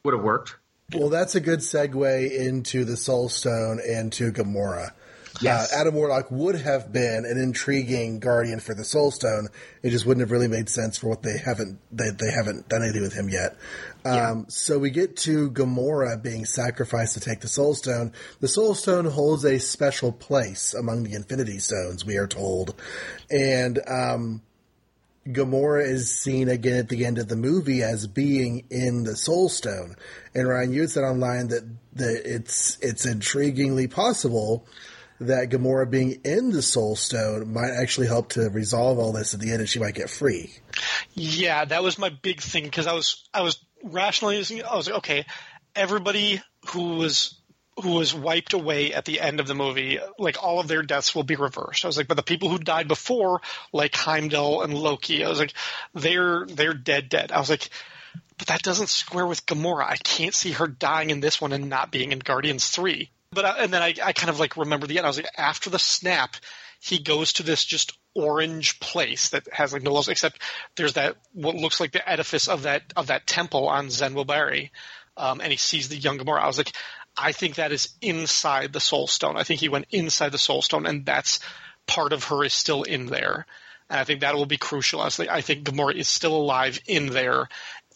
[SPEAKER 1] would have worked.
[SPEAKER 2] well, that's a good segue into the Soul Stone and to Gamora.
[SPEAKER 1] Yes.
[SPEAKER 2] Uh, Adam Warlock would have been an intriguing guardian for the Soul Stone. It just wouldn't have really made sense for what they haven't they, they haven't done anything with him yet. Um, So we get to Gamora being sacrificed to take the Soul Stone. The Soul Stone holds a special place among the Infinity Stones, we are told, and um, Gamora is seen again at the end of the movie as being in the Soul Stone. And Ryan, you said online that, that it's it's intriguingly possible that Gamora being in the Soul Stone might actually help to resolve all this at the end, and she might get free.
[SPEAKER 3] Yeah, that was my big thing because I was I was rationalizing. I was like, okay, everybody who was who was wiped away at the end of the movie, like all of their deaths will be reversed. I was like, but the people who died before, like Heimdall and Loki, I was like, they're they're dead, dead. I was like, but that doesn't square with Gamora. I can't see her dying in this one and not being in Guardians three. But I, and then I, I kind of like remember the end. I was like, after the snap, he goes to this just orange place that has like no walls except there's that what looks like the edifice of that of that temple on Zen-Whoberi, um, and he sees the young Gamora. I was like, I think that is inside the Soul Stone. I think he went inside the Soul Stone, and that's part of her is still in there. And I think that will be crucial. Honestly, I think Gamora is still alive in there,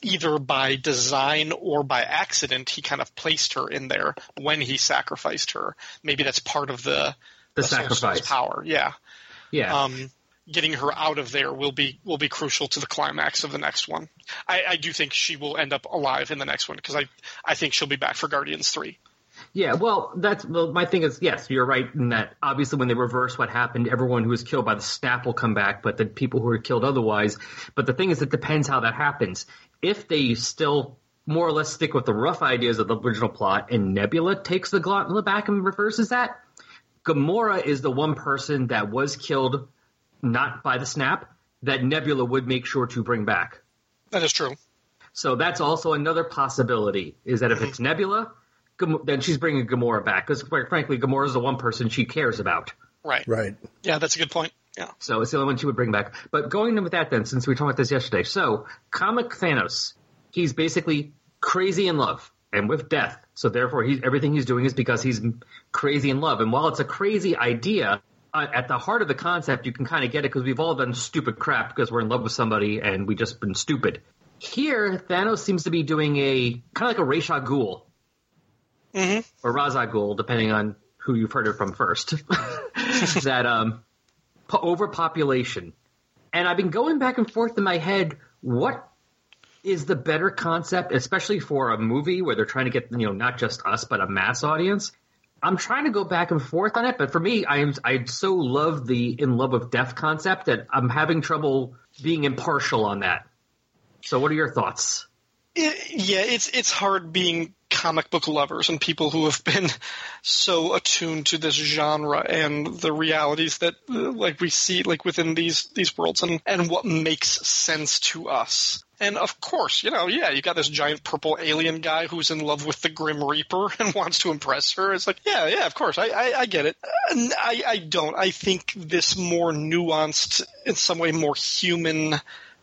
[SPEAKER 3] either by design or by accident. He kind of placed her in there when he sacrificed her. Maybe that's part of the
[SPEAKER 1] The
[SPEAKER 3] Stone's
[SPEAKER 1] sacrifice.
[SPEAKER 3] power. Yeah
[SPEAKER 1] Yeah.
[SPEAKER 3] um, getting her out of there will be will be crucial to the climax of the next one. I, I do think she will end up alive in the next one because I I think she'll be back for Guardians three.
[SPEAKER 1] Yeah, well, that's well, my thing is yes, you're right in that obviously when they reverse what happened, everyone who was killed by the snap will come back, but the people who were killed otherwise. But the thing is, it depends how that happens. If they still more or less stick with the rough ideas of the original plot, and Nebula takes the gauntlet back and reverses that, Gamora is the one person that was killed not by the snap, that Nebula would make sure to bring back.
[SPEAKER 3] That is true.
[SPEAKER 1] So that's also another possibility. Is that if it's Nebula, Gam- then she's bringing Gamora back because, quite frankly, Gamora is the one person she cares about.
[SPEAKER 3] Right.
[SPEAKER 2] Right.
[SPEAKER 3] Yeah, that's a good point. Yeah.
[SPEAKER 1] So it's the only one she would bring back. But going in with that, then, since we talked about this yesterday, so comic Thanos, he's basically crazy in love and with death. So therefore, he's everything he's doing is because he's crazy in love. And while it's a crazy idea, uh, at the heart of the concept, you can kind of get it because we've all done stupid crap because we're in love with somebody and we just been stupid. Here, Thanos seems to be doing a kind of like a Ra's Ghul or Ra's Ghul, depending on who you've heard it from first. that um, po- overpopulation, and I've been going back and forth in my head. What is the better concept, especially for a movie where they're trying to get you know not just us but a mass audience? I'm trying to go back and forth on it, but for me, I am I so love the in love with death concept that I'm having trouble being impartial on that. So, what are your thoughts?
[SPEAKER 3] It, yeah, it's it's hard being comic book lovers and people who have been so attuned to this genre and the realities that uh, like we see like within these these worlds and and what makes sense to us. And of course, you know, yeah, you got this giant purple alien guy who's in love with the Grim Reaper and wants to impress her. It's like, yeah, yeah, of course, I, I, I get it. I, I don't. I think this more nuanced, in some way, more human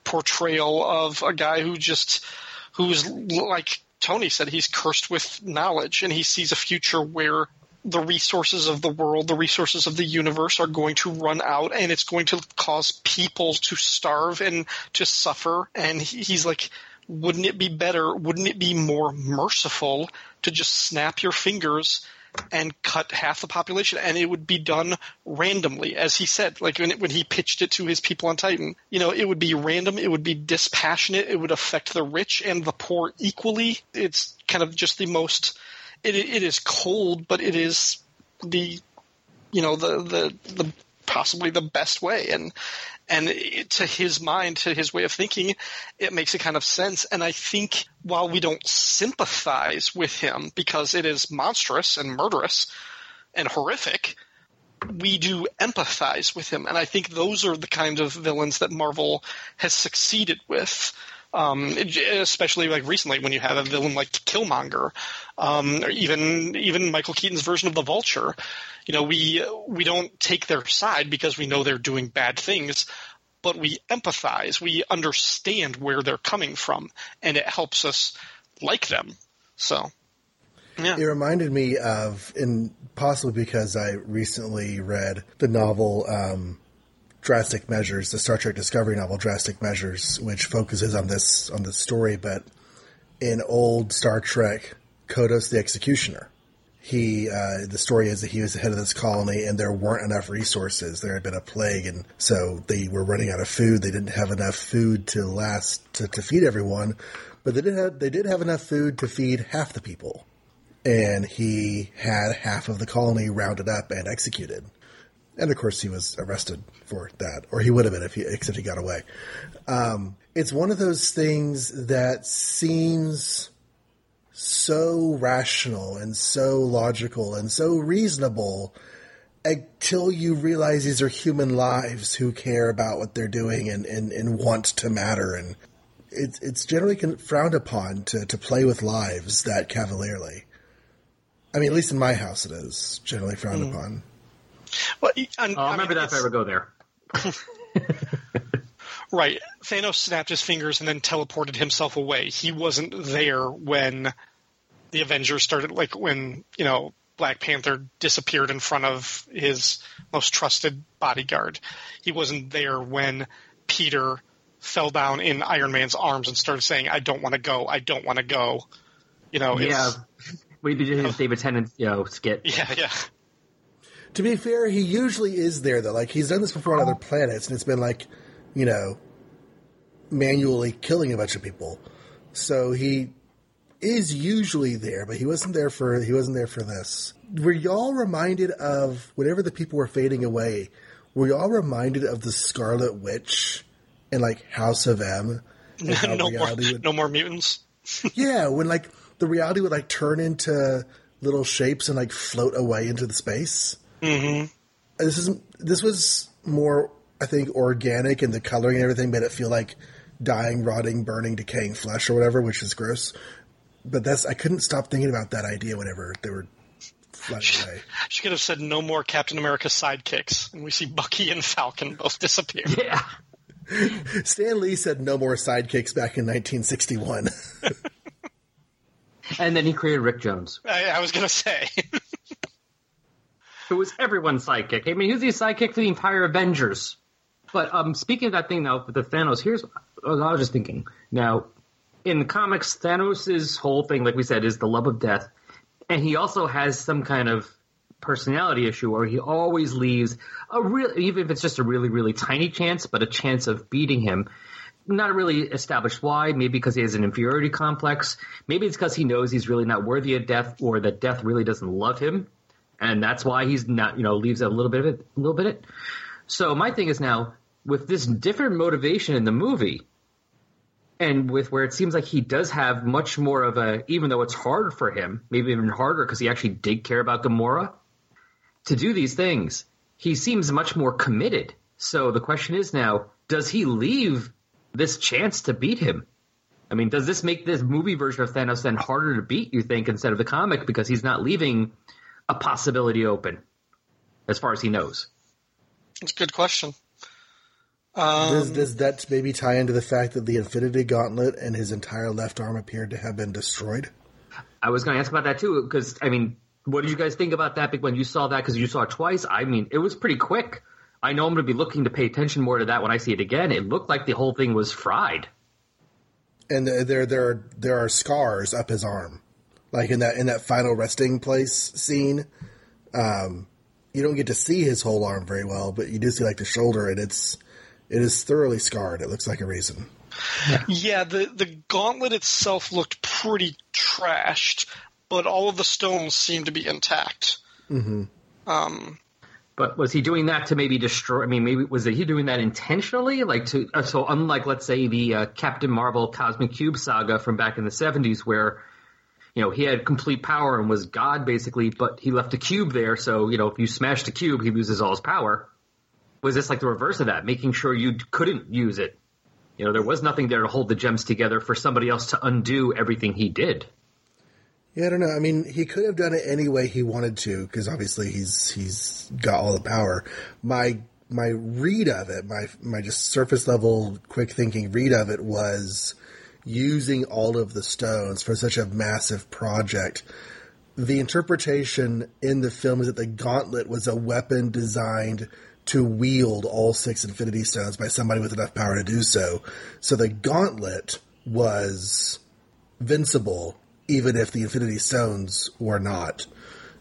[SPEAKER 3] portrayal of a guy who just who's like Tony said, he's cursed with knowledge, and he sees a future where the resources of the world, the resources of the universe are going to run out, and it's going to cause people to starve and to suffer. And he's like, wouldn't it be better? Wouldn't it be more merciful to just snap your fingers and cut half the population, and it would be done randomly, as he said. Like when, when he pitched it to his people on Titan, you know, it would be random, it would be dispassionate, it would affect the rich and the poor equally. It's kind of just the most. It, it is cold, but it is the, you know, the the the possibly the best way, and and to his mind, to his way of thinking, it makes a kind of sense. And I think while we don't sympathize with him because it is monstrous and murderous and horrific, we do empathize with him. And I think those are the kind of villains that Marvel has succeeded with. Um, especially like recently when you have a villain like Killmonger, um, or even even Michael Keaton's version of the Vulture. You know, we we don't take their side because we know they're doing bad things, but we empathize, we understand where they're coming from, and it helps us like them. So, yeah.
[SPEAKER 2] It reminded me of, and possibly because I recently read the novel um, Drastic Measures, the Star Trek Discovery novel Drastic Measures, which focuses on this on this story, but in old Star Trek, Kodos the Executioner. He, uh, the story is that he was the head of this colony, and there weren't enough resources. There had been a plague, and so they were running out of food. They didn't have enough food to last to, to feed everyone, but they did have they did have enough food to feed half the people. And he had half of the colony rounded up and executed. And of course, he was arrested for that, or he would have been if he, except he got away. Um, it's one of those things that seems so rational and so logical and so reasonable until you realize these are human lives who care about what they're doing and, and, and want to matter. And it's, it's generally frowned upon to, to play with lives that cavalierly. I mean, at least in my house, it is generally frowned mm. upon.
[SPEAKER 3] Well,
[SPEAKER 1] and, uh, I'll remember mean, that if I ever go there.
[SPEAKER 3] right. Thanos snapped his fingers and then teleported himself away. He wasn't there when the Avengers started, like when, you know, Black Panther disappeared in front of his most trusted bodyguard. He wasn't there when Peter fell down in Iron Man's arms and started saying, I don't want to go, I don't want to go. You know,
[SPEAKER 1] yeah. We did his David Tennant, you know, skit.
[SPEAKER 3] Yeah, yeah.
[SPEAKER 2] To be fair, he usually is there though. Like he's done this before on other planets, and it's been like, you know, manually killing a bunch of people. So he is usually there, but he wasn't there for he wasn't there for this. Were y'all reminded of whenever the people were fading away? Were y'all reminded of the Scarlet Witch and like House of M?
[SPEAKER 3] no more, would, no more mutants.
[SPEAKER 2] yeah, when like the reality would like turn into little shapes and like float away into the space.
[SPEAKER 3] Mm-hmm.
[SPEAKER 2] This is this was more I think organic and the coloring and everything made it feel like dying, rotting, burning, decaying flesh or whatever, which is gross. But that's I couldn't stop thinking about that idea whenever they were flying away.
[SPEAKER 3] She could have said no more Captain America sidekicks, and we see Bucky and Falcon both disappear.
[SPEAKER 1] Yeah.
[SPEAKER 2] Stan Lee said no more sidekicks back in 1961.
[SPEAKER 1] And then he created Rick Jones,
[SPEAKER 3] I, I was gonna say.
[SPEAKER 1] who was everyone's sidekick. I mean, was the sidekick for the entire Avengers. But um, speaking of that thing now with the Thanos, here's what I was just thinking. Now, in the comics, Thanos' whole thing, like we said, is the love of death, and he also has some kind of personality issue where he always leaves a real, even if it's just a really, really tiny chance, but a chance of beating him. Not really established why. Maybe because he has an inferiority complex. Maybe it's because he knows he's really not worthy of death, or that death really doesn't love him, and that's why he's not, you know, leaves a little bit of it, a little bit. Of it. So my thing is now with this different motivation in the movie, and with where it seems like he does have much more of a, even though it's hard for him, maybe even harder because he actually did care about Gamora to do these things. He seems much more committed. So the question is now, does he leave this chance to beat him? I mean, does this make this movie version of Thanos then harder to beat, you think, instead of the comic because he's not leaving a possibility open as far as he knows?
[SPEAKER 3] It's a good question.
[SPEAKER 2] does, um, does that maybe tie into the fact that the Infinity Gauntlet and his entire left arm appeared to have been destroyed?
[SPEAKER 1] I was going to ask about that too, because I mean, what did you guys think about that when you saw that? Because you saw it twice. I mean, it was pretty quick. I know I'm going to be looking to pay attention more to that when I see it again. It looked like the whole thing was fried.
[SPEAKER 2] And there, there, there, there are scars up his arm, like in that in that final resting place scene. Um, you don't get to see his whole arm very well, but you do see like the shoulder, and it's it is thoroughly scarred. It looks like a raisin.
[SPEAKER 3] Yeah, the the gauntlet itself looked pretty trashed, but all of the stones seemed to be intact. Um,
[SPEAKER 1] But was he doing that to maybe destroy? I mean, maybe was he doing that intentionally? Like to uh, so unlike let's say the uh, Captain Marvel Cosmic Cube saga from back in the '70s, where you know he had complete power and was God basically, but he left a cube there. So you know if you smash the cube, he loses all his power. Was this like the reverse of that, making sure you couldn't use it? You know, there was nothing there to hold the gems together for somebody else to undo everything he did.
[SPEAKER 2] Yeah, I don't know. I mean, he could have done it any way he wanted to, because obviously he's he's got all the power. My my read of it, my my just surface level, quick thinking read of it was using all of the stones for such a massive project. The interpretation in the film is that the gauntlet was a weapon designed to wield all six Infinity Stones by somebody with enough power to do so. So the gauntlet was invincible, even if the Infinity Stones were not.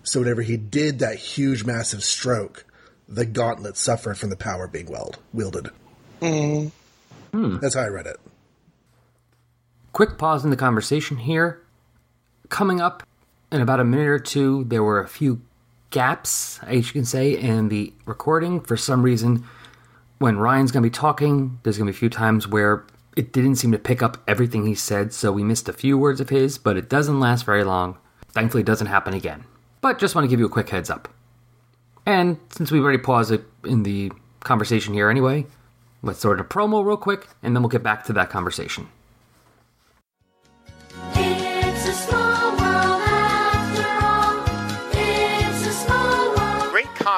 [SPEAKER 2] So whenever he did that huge, massive stroke, the gauntlet suffered from the power being weld, wielded. Mm. Hmm. That's how I read it.
[SPEAKER 1] Quick pause in the conversation here. Coming up in about a minute or two, there were a few gaps, as you can say, in the recording. For some reason, when Ryan's going to be talking, there's going to be a few times where it didn't seem to pick up everything he said, so we missed a few words of his, but it doesn't last very long. Thankfully, it doesn't happen again. But just want to give you a quick heads up. And since we've already paused it in the conversation here anyway, let's sort of promo real quick, and then we'll get back to that conversation.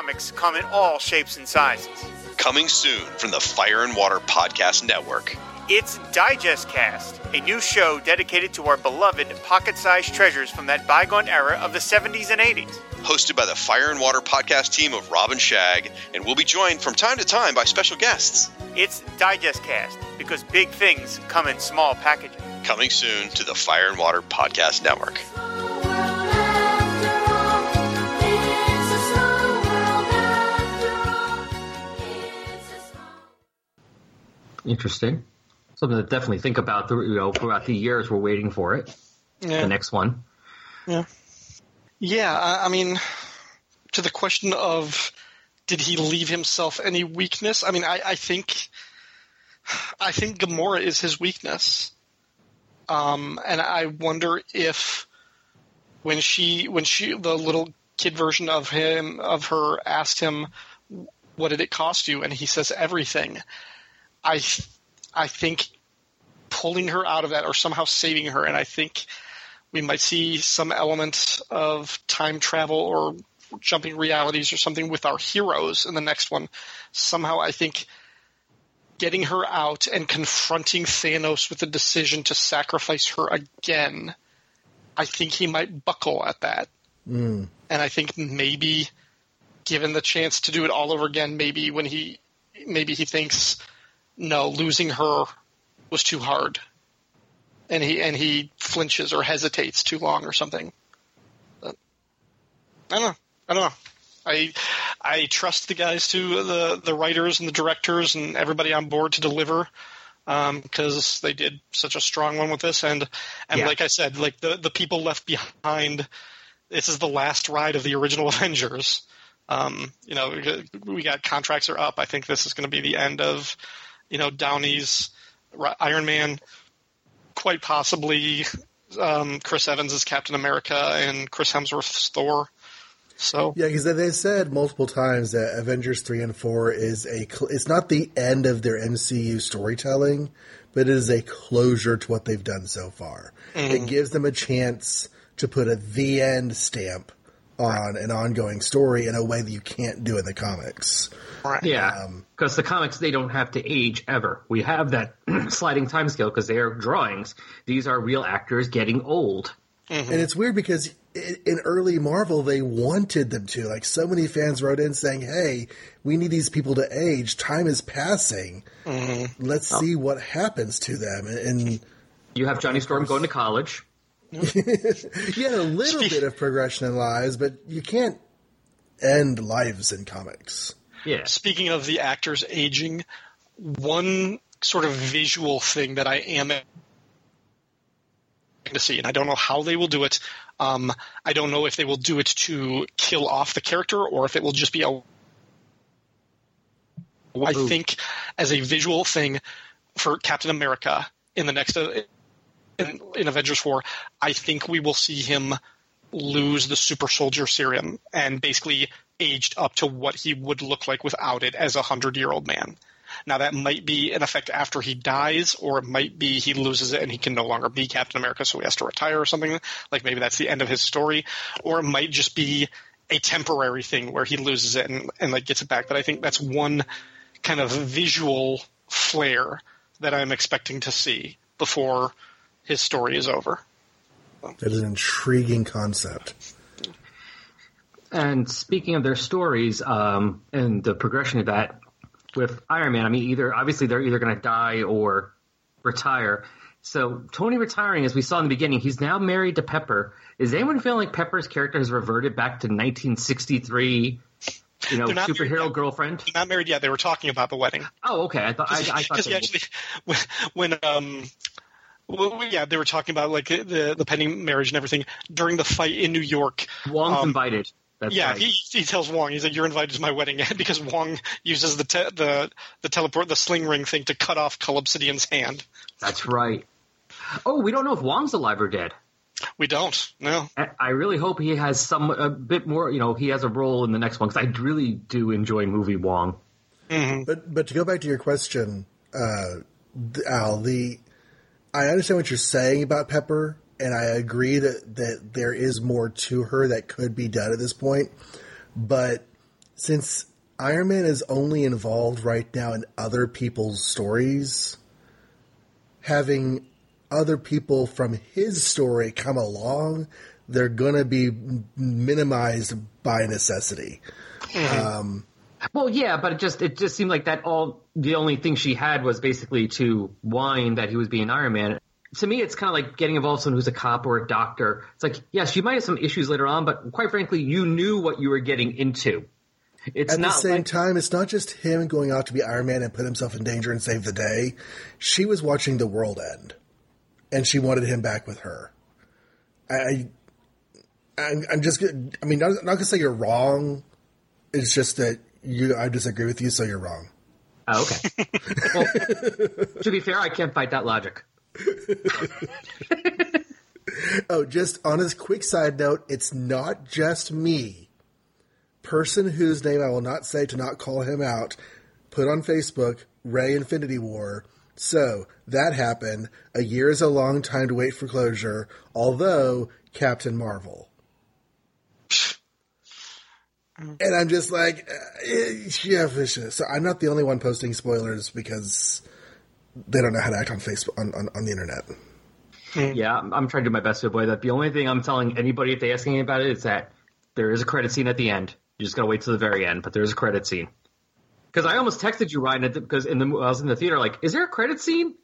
[SPEAKER 4] Comics come in all shapes and sizes.
[SPEAKER 5] Coming soon from the Fire and Water Podcast Network.
[SPEAKER 4] It's Digest Cast, a new show dedicated to our beloved pocket sized treasures from that bygone era of the 70s and 80s.
[SPEAKER 5] Hosted by the Fire and Water Podcast team of Rob and Shag, and we'll be joined from time to time by special guests.
[SPEAKER 4] It's Digest Cast because big things come in small packages.
[SPEAKER 5] Coming soon to the Fire and Water Podcast Network.
[SPEAKER 1] Interesting. Something to definitely think about. through- You know, throughout the years, we're waiting for it.
[SPEAKER 3] yeah.
[SPEAKER 1] The next one.
[SPEAKER 3] Yeah, Yeah. I, I mean, to the question of did he leave himself any weakness? I mean, I, I think, I think Gamora is his weakness. Um, and I wonder if when she, when she, the little kid version of him, of her asked him, what did it cost you? And he says everything. I I think pulling her out of that or somehow saving her, and I think we might see some element of time travel or jumping realities or something with our heroes in the next one. Somehow, I think getting her out and confronting Thanos with the decision to sacrifice her again, I think he might buckle at that. Hmm. And I think maybe, given the chance to do it all over again, maybe when he, maybe he thinks, no, losing her was too hard, and he and he flinches or hesitates too long or something. But, I don't know. I don't know. I I trust the guys to the the writers and the directors and everybody on board to deliver because they did such a strong one with this and and
[SPEAKER 1] Yeah.
[SPEAKER 3] like I said, like the the people left behind. This is the last ride of the original Avengers. Um, you know, we got contracts are up. I think this is going to be the end of, you know, Downey's Iron Man, quite possibly um, Chris Evans as Captain America and Chris Hemsworth's Thor. So
[SPEAKER 2] Yeah, because they said multiple times that Avengers three and four is a. Cl- it's not the end of their MCU storytelling, but it is a closure to what they've done so far. It gives them a chance to put a the end stamp on an ongoing story in a way that you can't do in the comics.
[SPEAKER 1] Yeah, um, because the comics they don't have to age ever. We have that sliding time scale because they are drawings. These are real actors getting old. Mm-hmm.
[SPEAKER 2] And it's weird because in early Marvel, they wanted them to. Like, so many fans wrote in saying, hey, we need these people to age. Time is passing. Mm-hmm. Let's oh. see what happens to them. And
[SPEAKER 1] You have Johnny Storm going to college.
[SPEAKER 2] you had a little bit of progression in lives, but you can't end lives in comics.
[SPEAKER 1] Yeah,
[SPEAKER 3] speaking of the actors aging, one sort of visual thing that I am to see, and I don't know how they will do it. Um, I don't know if they will do it to kill off the character or if it will just be a. I think as a visual thing for Captain America in the next uh, in, in Avengers Four, I think we will see him lose the super soldier serum and basically aged up to what he would look like without it as a hundred year old man. Now that might be an effect after he dies, or it might be he loses it and he can no longer be Captain America, so he has to retire or something. Like maybe that's the end of his story, or it might just be a temporary thing where he loses it and, and like gets it back. But I think that's one kind of visual flair that I'm expecting to see before his story is over.
[SPEAKER 2] That is an intriguing concept.
[SPEAKER 1] And speaking of their stories um, and the progression of that with Iron Man, I mean, either obviously they're either going to die or retire. So Tony retiring, as we saw in the beginning, he's now married to Pepper. Is anyone feeling like Pepper's character has reverted back to 1963? You know, superhero
[SPEAKER 3] married
[SPEAKER 1] girlfriend.
[SPEAKER 3] Not married yet. They were talking about the wedding.
[SPEAKER 1] Oh, okay. I thought I, I thought
[SPEAKER 3] because
[SPEAKER 1] they-
[SPEAKER 3] actually, when, when um, well, yeah, they were talking about like the the pending marriage and everything during the fight in New York.
[SPEAKER 1] Wong's
[SPEAKER 3] um,
[SPEAKER 1] invited. That's
[SPEAKER 3] Yeah,
[SPEAKER 1] right.
[SPEAKER 3] he, he tells Wong, he's like, "You're invited to my wedding," because Wong uses the te- the the teleport, the sling ring thing to cut off Cull Obsidian's hand.
[SPEAKER 1] That's right. Oh, we don't know if Wong's alive or dead.
[SPEAKER 3] We don't. No.
[SPEAKER 1] I I really hope he has some a bit more. You know, he has a role in the next one because I really do enjoy movie Wong.
[SPEAKER 2] But but to go back to your question, uh, Al, the I understand what you're saying about Pepper, and I agree that that there is more to her that could be done at this point. But since Iron Man is only involved right now in other people's stories, having other people from his story come along, they're gonna be minimized by necessity. Hmm.
[SPEAKER 1] Um, Well, yeah, but it just it just seemed like that all the only thing she had was basically to whine that he was being Iron Man. To me, it's kind of like getting involved with someone who's a cop or a doctor. It's like, yes, you might have some issues later on, but quite frankly, you knew what you were getting into. It's
[SPEAKER 2] At the same
[SPEAKER 1] like,
[SPEAKER 2] time, it's not just him going out to be Iron Man and put himself in danger and save the day. She was watching the world end, and she wanted him back with her. I, I'm, I'm just, I mean, not, not gonna say you're wrong. It's just that you, I disagree with you, so you're wrong.
[SPEAKER 1] Oh, okay. well, to be fair, I can't fight that logic.
[SPEAKER 2] Oh, just on a quick side note, it's not just me. person whose name I will not say to not call him out put on Facebook Ray Infinity War. So that happened. A year is a long time to wait for closure, although Captain Marvel. And I'm just like, uh, eh, yeah, for sure. so I'm not the only one posting spoilers because they don't know how to act on Facebook on, on, on the internet.
[SPEAKER 1] Yeah, I'm, I'm trying to do my best to avoid that. The only thing I'm telling anybody if they ask me about it is that there is a credit scene at the end. You just gotta wait till the very end, but there's a credit scene. Because I almost texted you, Ryan, because in the I was in the theater, like, is there a credit scene?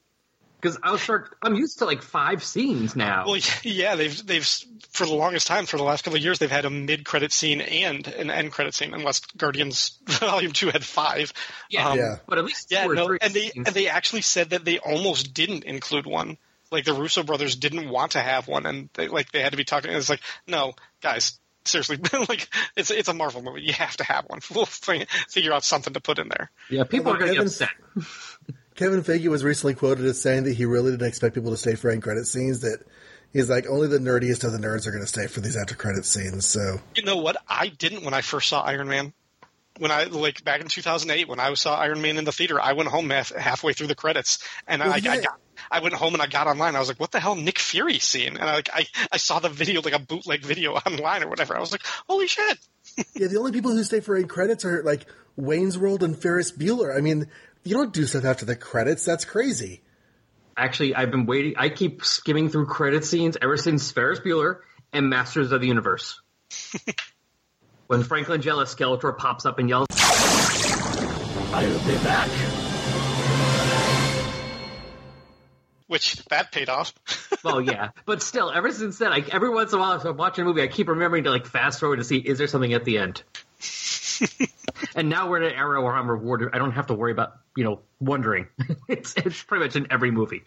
[SPEAKER 1] Because I was start, I'm used to like five scenes now.
[SPEAKER 3] Well, yeah, they've they've for the longest time, for the last couple of years, they've had a mid-credit scene and an end-credit scene, unless Guardians Volume Two had five.
[SPEAKER 1] yeah,
[SPEAKER 3] um,
[SPEAKER 2] Yeah.
[SPEAKER 1] but at least
[SPEAKER 3] Yeah,
[SPEAKER 1] or
[SPEAKER 3] no,
[SPEAKER 1] three
[SPEAKER 3] and they
[SPEAKER 1] scenes.
[SPEAKER 3] and they actually said that they almost didn't include one. Like the Russo brothers didn't want to have one, and they like they had to be talking. It's like, no, guys, seriously, like it's it's a Marvel movie. You have to have one. We'll figure out something to put in there.
[SPEAKER 1] yeah, people are gonna get upset.
[SPEAKER 2] Kevin Feige was recently quoted as saying that he really didn't expect people to stay for end credit scenes. That he's like, only the nerdiest of the nerds are going to stay for these after credit scenes. So
[SPEAKER 3] You know what? I didn't when I first saw Iron Man. When I like back in 2008, when I saw Iron Man in the theater, I went home half, halfway through the credits, and I, I,
[SPEAKER 2] yeah.
[SPEAKER 3] got, I went home and I got online. I was like, "What the hell, Nick Fury scene?" And I like I, I saw the video, like a bootleg video online or whatever. I was like, "Holy shit!"
[SPEAKER 2] yeah, the only people who stay for end credits are like Wayne's World and Ferris Bueller. I mean, you don't do stuff after the credits. That's crazy.
[SPEAKER 1] Actually, I've been waiting. I keep skimming through credit scenes ever since Ferris Bueller and Masters of the Universe. when Frank Langella Skeletor pops up and yells, "I'll be back."
[SPEAKER 3] Which that paid off.
[SPEAKER 1] Well, yeah, but still, ever since then, like every once in a while, if I'm watching a movie, I keep remembering to like fast forward to see is there something at the end. and now we're in an era where I'm rewarded. I don't have to worry about you know wondering. it's it's pretty much in every movie.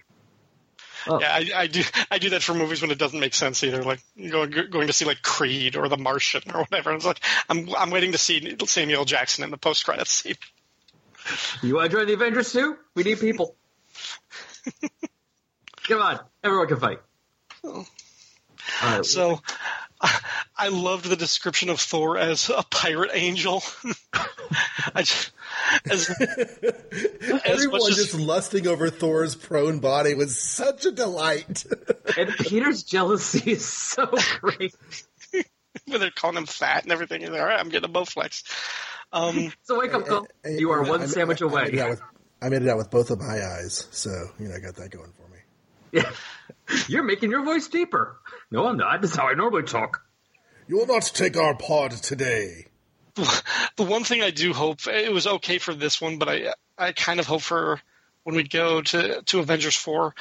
[SPEAKER 3] yeah, oh. I, I do I do that for movies when it doesn't make sense either. Like going going to see like Creed or The Martian or whatever. It's like I'm I'm waiting to see Samuel Jackson in the post credits scene.
[SPEAKER 1] You want to join the Avengers too? We need people. Come on, everyone can fight. Oh. All right,
[SPEAKER 3] So I loved the description of Thor as a pirate angel. I just, as, as
[SPEAKER 2] Everyone
[SPEAKER 3] much as,
[SPEAKER 2] just lusting over Thor's prone body was such a delight.
[SPEAKER 1] and Peter's jealousy is so great.
[SPEAKER 3] when they're calling him fat and everything, he's like, all right, I'm getting a Bowflex. Um,
[SPEAKER 1] So wake up, call. You are one
[SPEAKER 2] I-
[SPEAKER 1] sandwich
[SPEAKER 2] I, I made,
[SPEAKER 1] away.
[SPEAKER 2] with, I made it out with both of my eyes, so you know I got that going for me.
[SPEAKER 1] You're making your voice deeper. No, I'm not. That's how I normally talk.
[SPEAKER 2] You will not take our part today.
[SPEAKER 3] the one thing I do hope it was okay for this one, but I I kind of hope for when we go to to Avengers four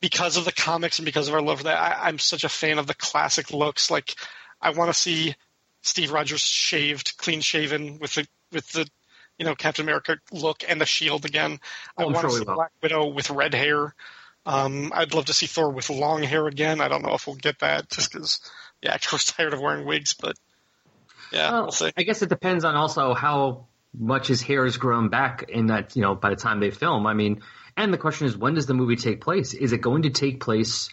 [SPEAKER 3] because of the comics and because of our love for that. I, I'm such a fan of the classic looks. Like I want to see Steve Rogers shaved, clean shaven with the with the you know Captain America look and the shield again. Oh, I
[SPEAKER 1] Oh, I'm
[SPEAKER 3] want to
[SPEAKER 1] we
[SPEAKER 3] see. Black Widow with red hair. Um, I'd love to see Thor with long hair again. I don't know if we'll get that just because the actor's tired of wearing wigs, but yeah,
[SPEAKER 1] Well,
[SPEAKER 3] we'll see.
[SPEAKER 1] I guess it depends on also how much his hair has grown back in that, you know, by the time they film. I mean, and the question is, when does the movie take place? Is it going to take place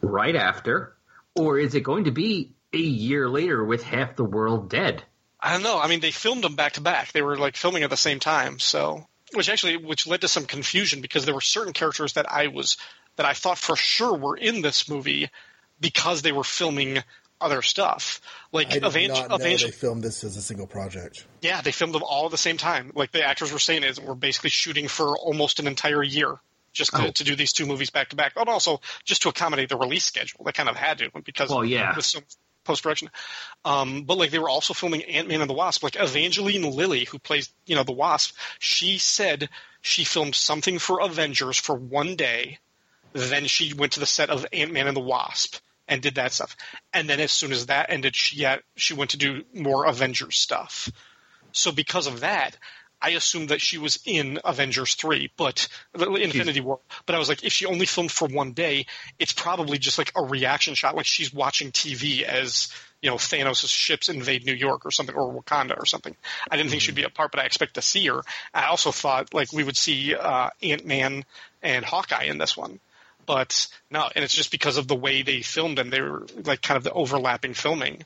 [SPEAKER 1] right after, or is it going to be a year later with half the world dead?
[SPEAKER 3] I don't know. I mean, they filmed them back to back. They were like filming at the same time, so which actually which led to some confusion because there were certain characters that I was that I thought for sure were in this movie because they were filming other stuff. Like
[SPEAKER 2] I did
[SPEAKER 3] Evangel-
[SPEAKER 2] not know
[SPEAKER 3] Evangel-
[SPEAKER 2] they filmed this as a single project.
[SPEAKER 3] yeah, they filmed them all at the same time. Like the actors were saying, is we're basically shooting for almost an entire year just to,
[SPEAKER 1] Oh.
[SPEAKER 3] to do these two movies back to back, but also just to accommodate the release schedule. They kind of had to because
[SPEAKER 1] Well, yeah.
[SPEAKER 3] with some post production. Um, but like they were also filming Ant Man and the Wasp. Like Evangeline Lilly, who plays you know the Wasp, she said she filmed something for Avengers for one day, then she went to the set of Ant Man and the Wasp and did that stuff. And then as soon as that ended, she had, she went to do more Avengers stuff. So because of that, I assumed that she was in Avengers three, but Infinity War. But I was like, if she only filmed for one day, it's probably just like a reaction shot, like she's watching TV as you know Thanos' ships invade New York or something, or Wakanda or something. I didn't think she'd be a part, but I expect to see her. I also thought like we would see uh, Ant Man and Hawkeye in this one. But no, and it's just because of the way they filmed them. They were like kind of the overlapping filming.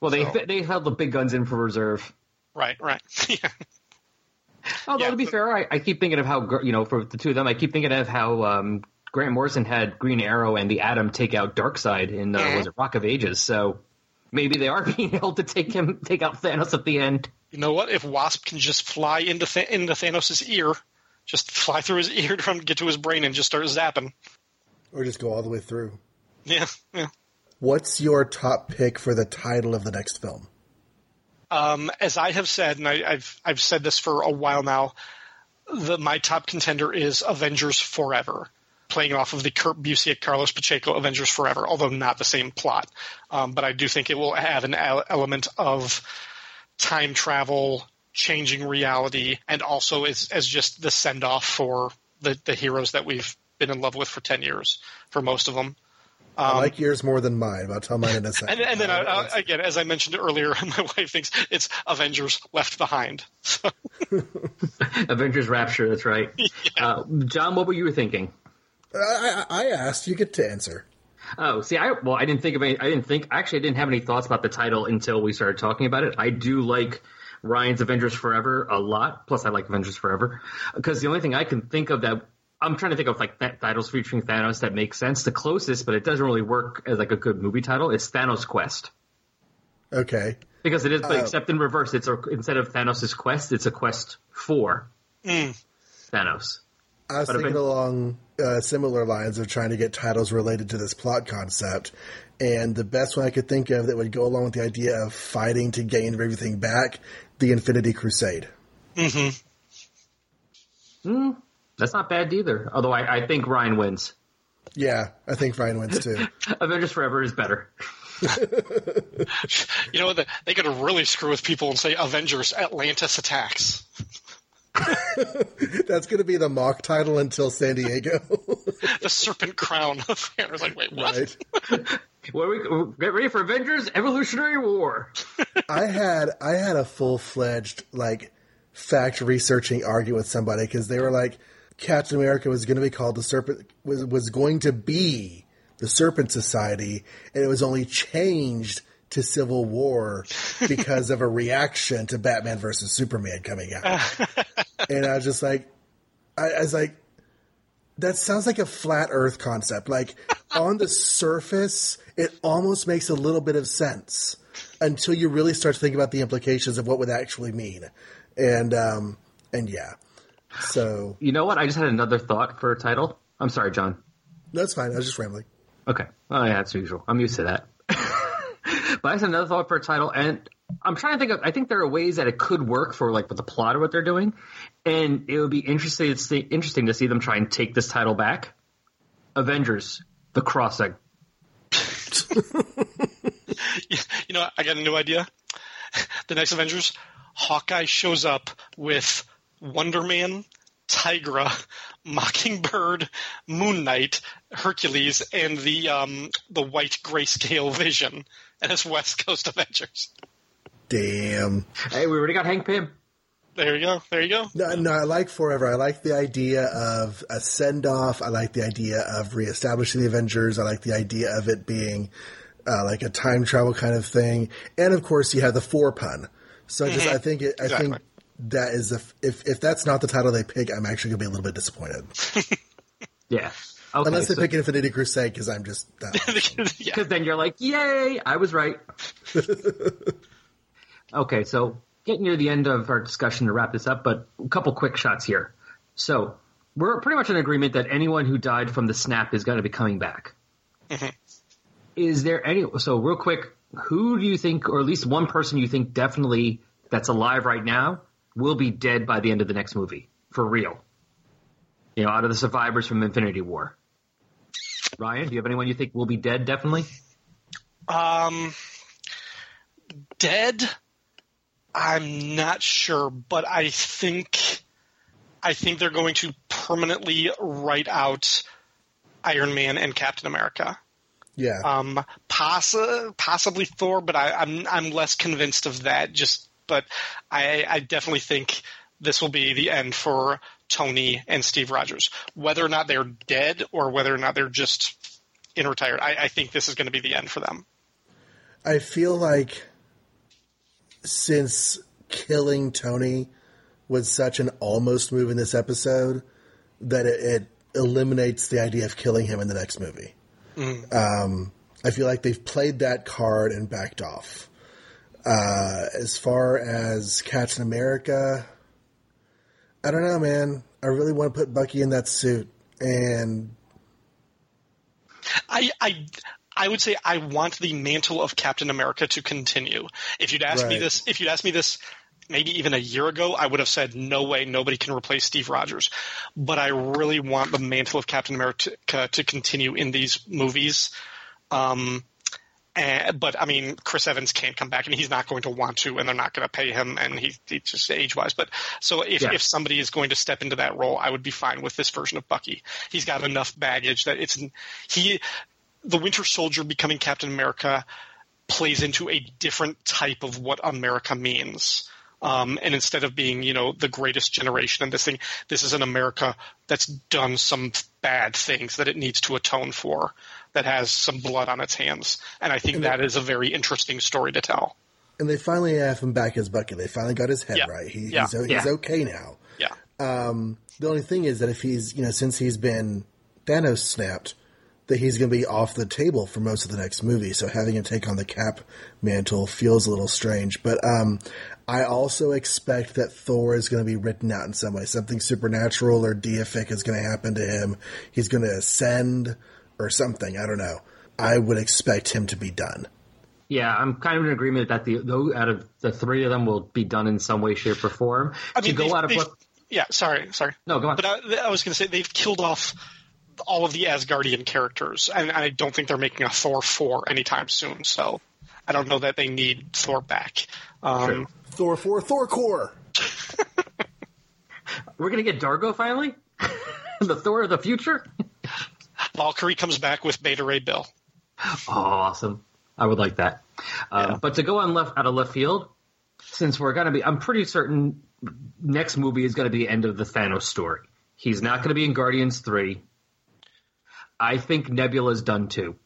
[SPEAKER 1] Well, they
[SPEAKER 3] So-
[SPEAKER 1] they held the big guns in for reserve.
[SPEAKER 3] Right, right. yeah.
[SPEAKER 1] Although
[SPEAKER 3] Yeah,
[SPEAKER 1] to be
[SPEAKER 3] but-
[SPEAKER 1] fair, I, I keep thinking of how gr- you know for the two of them, I keep thinking of how um, Grant Morrison had Green Arrow and the Atom take out Darkseid in uh,
[SPEAKER 3] Mhm.
[SPEAKER 1] was it Rock of Ages. So maybe they are being able to take him take out Thanos at the end.
[SPEAKER 3] You know what? If Wasp can just fly into Th- into Thanos' ear, just fly through his ear to get to his brain, and just start zapping.
[SPEAKER 2] Or just go all the way through.
[SPEAKER 3] Yeah, yeah.
[SPEAKER 2] What's your top pick for the title of the next film?
[SPEAKER 3] Um, as I have said, and I, I've I've said this for a while now, the my top contender is Avengers Forever, playing off of the Kurt Busiek Carlos Pacheco Avengers Forever, although not the same plot. Um, but I do think it will have an ele- element of time travel, changing reality, and also as as just the send off for the the heroes that we've been in love with for ten years, for most of them.
[SPEAKER 2] I like yours more than mine, but I'll tell mine in a second.
[SPEAKER 3] Um, And, and then, I, I, again, as I mentioned earlier, my wife thinks it's Avengers Left Behind. So,
[SPEAKER 1] Avengers Rapture, that's right. Uh, John, what were you thinking?
[SPEAKER 2] I, I I asked, you get to answer.
[SPEAKER 1] Oh, see, I well, I didn't think of any. I didn't think actually, I didn't have any thoughts about the title until we started talking about it. I do like Ryan's Avengers Forever a lot. Plus, I like Avengers Forever because the only thing I can think of that I'm trying to think of like th- titles featuring Thanos that make sense. The closest, but it doesn't really work as like a good movie title. Is Thanos Quest
[SPEAKER 2] Okay.
[SPEAKER 1] because it is,
[SPEAKER 2] Uh,
[SPEAKER 1] except in reverse. It's a, instead of Thanos' quest, it's a quest for Thanos.
[SPEAKER 2] I was
[SPEAKER 1] But
[SPEAKER 2] thinking
[SPEAKER 1] event-
[SPEAKER 2] along uh, similar lines of trying to get titles related to this plot concept, and the best one I could think of that would go along with the idea of fighting to gain everything back, the Infinity Crusade.
[SPEAKER 1] That's not bad either. Although I, I think Ryan wins.
[SPEAKER 2] Yeah, I think Ryan wins too.
[SPEAKER 1] Avengers Forever is better.
[SPEAKER 3] you know, they, they could really screw with people and say Avengers Atlantis attacks.
[SPEAKER 2] That's going to be the mock title until San Diego,
[SPEAKER 3] The Serpent Crown of I was like, wait, what?
[SPEAKER 2] right?
[SPEAKER 1] Well, we, get ready for Avengers Evolutionary War.
[SPEAKER 2] I had I had a full fledged like fact researching argument with somebody because they were like Captain America was going to be called the Serpent was was going to be the Serpent Society and it was only changed to Civil War because of a reaction to Batman versus Superman coming out, and I was just like, I, I was like. That sounds like a flat Earth concept. Like on the surface, it almost makes a little bit of sense until you really start to think about the implications of what would actually mean. And um, and yeah, so
[SPEAKER 1] You know what? I just had another thought for a title. I'm sorry, John.
[SPEAKER 2] that's fine. I was just rambling.
[SPEAKER 1] Okay. Oh, yeah, that's usual. I'm used to that. but I had another thought for a title, and I'm trying to think of. I think there are ways that it could work for like with the plot of what they're doing, and it would be interesting to see, interesting to see them try and take this title back. Avengers: The Crossing.
[SPEAKER 3] You know, I got a new idea. The next Avengers, Hawkeye shows up with Wonder Man, Tigra, Mockingbird, Moon Knight, Hercules, and the um, the white grayscale Vision, and it's West Coast Avengers.
[SPEAKER 2] Damn.
[SPEAKER 1] Hey, we already got Hank Pym.
[SPEAKER 3] There you go. There you go.
[SPEAKER 2] No, no, I like Forever. I like the idea of a send off. I like the idea of reestablishing the Avengers. I like the idea of it being uh, like a time travel kind of thing. And of course, you have the four pun. So I just, I think, it, I think
[SPEAKER 3] Exactly.
[SPEAKER 2] That is the, f- if if that's not the title they pick, I'm actually gonna be a little bit disappointed.
[SPEAKER 1] Yeah. Okay.
[SPEAKER 2] Unless they
[SPEAKER 1] so-
[SPEAKER 2] pick Infinity Crusade, because I'm just
[SPEAKER 3] yeah.
[SPEAKER 1] Because then you're like, yay, I was right. okay, so getting near the end of our discussion to wrap this up, but a couple quick shots here. So we're pretty much in agreement that anyone who died from the snap is going to be coming back. Is there any? So real quick, who do you think, or at least one person you think definitely that's alive right now will be dead by the end of the next movie for real? You know, out of the survivors from Infinity War. Ryan, do you have anyone you think will be dead definitely?
[SPEAKER 3] Um, dead. I'm not sure, but I think I think they're going to permanently write out Iron Man and Captain America.
[SPEAKER 2] yeah.
[SPEAKER 3] Um, possi- possibly Thor, but I, I'm I'm less convinced of that. Just, but I, I definitely think this will be the end for Tony and Steve Rogers. Whether or not they're dead or whether or not they're just in retired, I, I think this is going to be the end for them.
[SPEAKER 2] I feel like since killing Tony was such an almost move in this episode that it, it eliminates the idea of killing him in the next movie. Um, I feel like they've played that card and backed off. Uh, as far as Captain America, I don't know, man. I really want to put Bucky in that suit, and
[SPEAKER 3] I, I, I would say I want the mantle of Captain America to continue. If you'd asked me this, if you'd asked me this, maybe even a year ago, I would have said no way, nobody can replace Steve Rogers. But I really want the mantle of Captain America to, to continue in these movies. Um, and, but I mean, Chris Evans can't come back, and he's not going to want to, and they're not going to pay him, and he, he just age wise. But so if
[SPEAKER 1] Yeah.
[SPEAKER 3] if somebody is going to step into that role, I would be fine with this version of Bucky. He's got enough baggage that it's he, the Winter Soldier becoming Captain America plays into a different type of what America means. Um, and instead of being, you know, the greatest generation and this thing, this is an America that's done some bad things that it needs to atone for, that has some blood on its hands. And I think that is a very interesting story to tell.
[SPEAKER 2] and they finally have him back as Bucky. They finally got his head
[SPEAKER 3] Yeah.
[SPEAKER 2] right. He,
[SPEAKER 3] Yeah.
[SPEAKER 2] He's, he's
[SPEAKER 1] Yeah.
[SPEAKER 2] okay now.
[SPEAKER 3] Yeah.
[SPEAKER 2] The only thing is that if he's, you know, since he's been Thanos snapped, that he's going to be off the table for most of the next movie. So having him take on the Cap mantle feels a little strange. But um, I also expect that Thor is going to be written out in some way. Something supernatural or deific is going to happen to him. He's going to ascend or something. I don't know. I would expect him to be done.
[SPEAKER 1] Yeah, I'm kind of in agreement that the though out of the three of them will be done in some way, shape, or form.
[SPEAKER 3] I mean,
[SPEAKER 1] to go out of
[SPEAKER 3] they've-
[SPEAKER 1] what?
[SPEAKER 3] yeah, sorry, sorry.
[SPEAKER 1] No, go on.
[SPEAKER 3] But I, I was going to say they've killed off all of the Asgardian characters, and I don't think they're making a Thor four anytime soon. So I don't know that they need Thor back. Um,
[SPEAKER 1] True.
[SPEAKER 2] Thor for Thor Corps.
[SPEAKER 1] We're gonna get Dargo finally, the Thor of the future.
[SPEAKER 3] Valkyrie comes back with Beta Ray Bill.
[SPEAKER 1] Oh, awesome! I would like that. Um,
[SPEAKER 3] Yeah.
[SPEAKER 1] But to go on left out of left field, since we're gonna be, I'm pretty certain next movie is gonna be end of the Thanos story. He's not gonna be in Guardians three. I think Nebula's done too.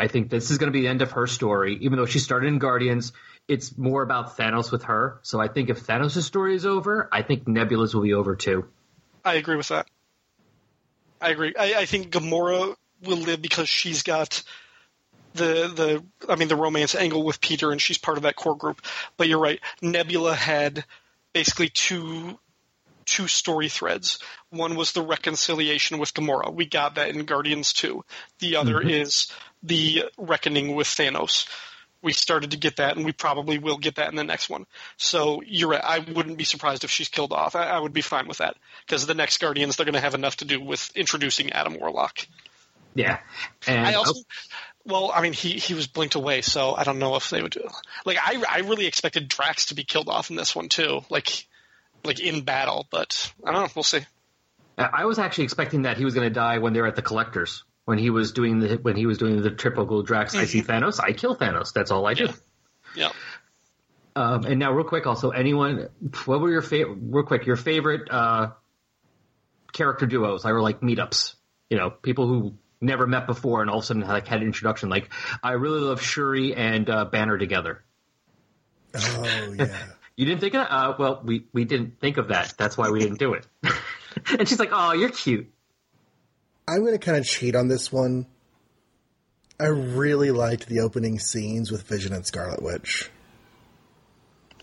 [SPEAKER 1] I think this is going to be the end of her story. Even though she started in Guardians, it's more about Thanos with her. So I think if Thanos' story is over, I think Nebula's will be over too.
[SPEAKER 3] I agree with that. I agree. I, I think Gamora will live because she's got the the I mean the romance angle with Peter and she's part of that core group. But you're right. Nebula had basically two two story threads. One was the reconciliation with Gamora. We got that in Guardians 2. The other mm-hmm. is the reckoning with Thanos. We started to get that, and we probably will get that in the next one. So you're right. I wouldn't be surprised if she's killed off. I, I would be fine with that because the next Guardians they're going to have enough to do with introducing Adam Warlock.
[SPEAKER 1] Yeah. And
[SPEAKER 3] I oh also, well, I mean, he he was blinked away, so I don't know if they would do. Like, I I really expected Drax to be killed off in this one too, like like in battle, but I don't know. We'll see.
[SPEAKER 1] I was actually expecting that he was going to die when they were at the collectors. When he was doing the when he was doing the triple gold Drax, I see Thanos, I kill Thanos. That's all I do.
[SPEAKER 3] Yeah.
[SPEAKER 1] Um, and now, real quick, also, anyone, what were your favorite? Real quick, your favorite uh, character duos? I were like meetups. You know, people who never met before and all of a sudden like had an introduction. Like, I really love Shuri and uh, Banner together.
[SPEAKER 2] Oh, yeah.
[SPEAKER 1] You didn't think of that? Uh, well, we we didn't think of that. That's why we didn't do it. and she's like, "Oh, you're cute."
[SPEAKER 2] I'm going to kind of cheat on this one. I really liked the opening scenes with Vision and Scarlet Witch.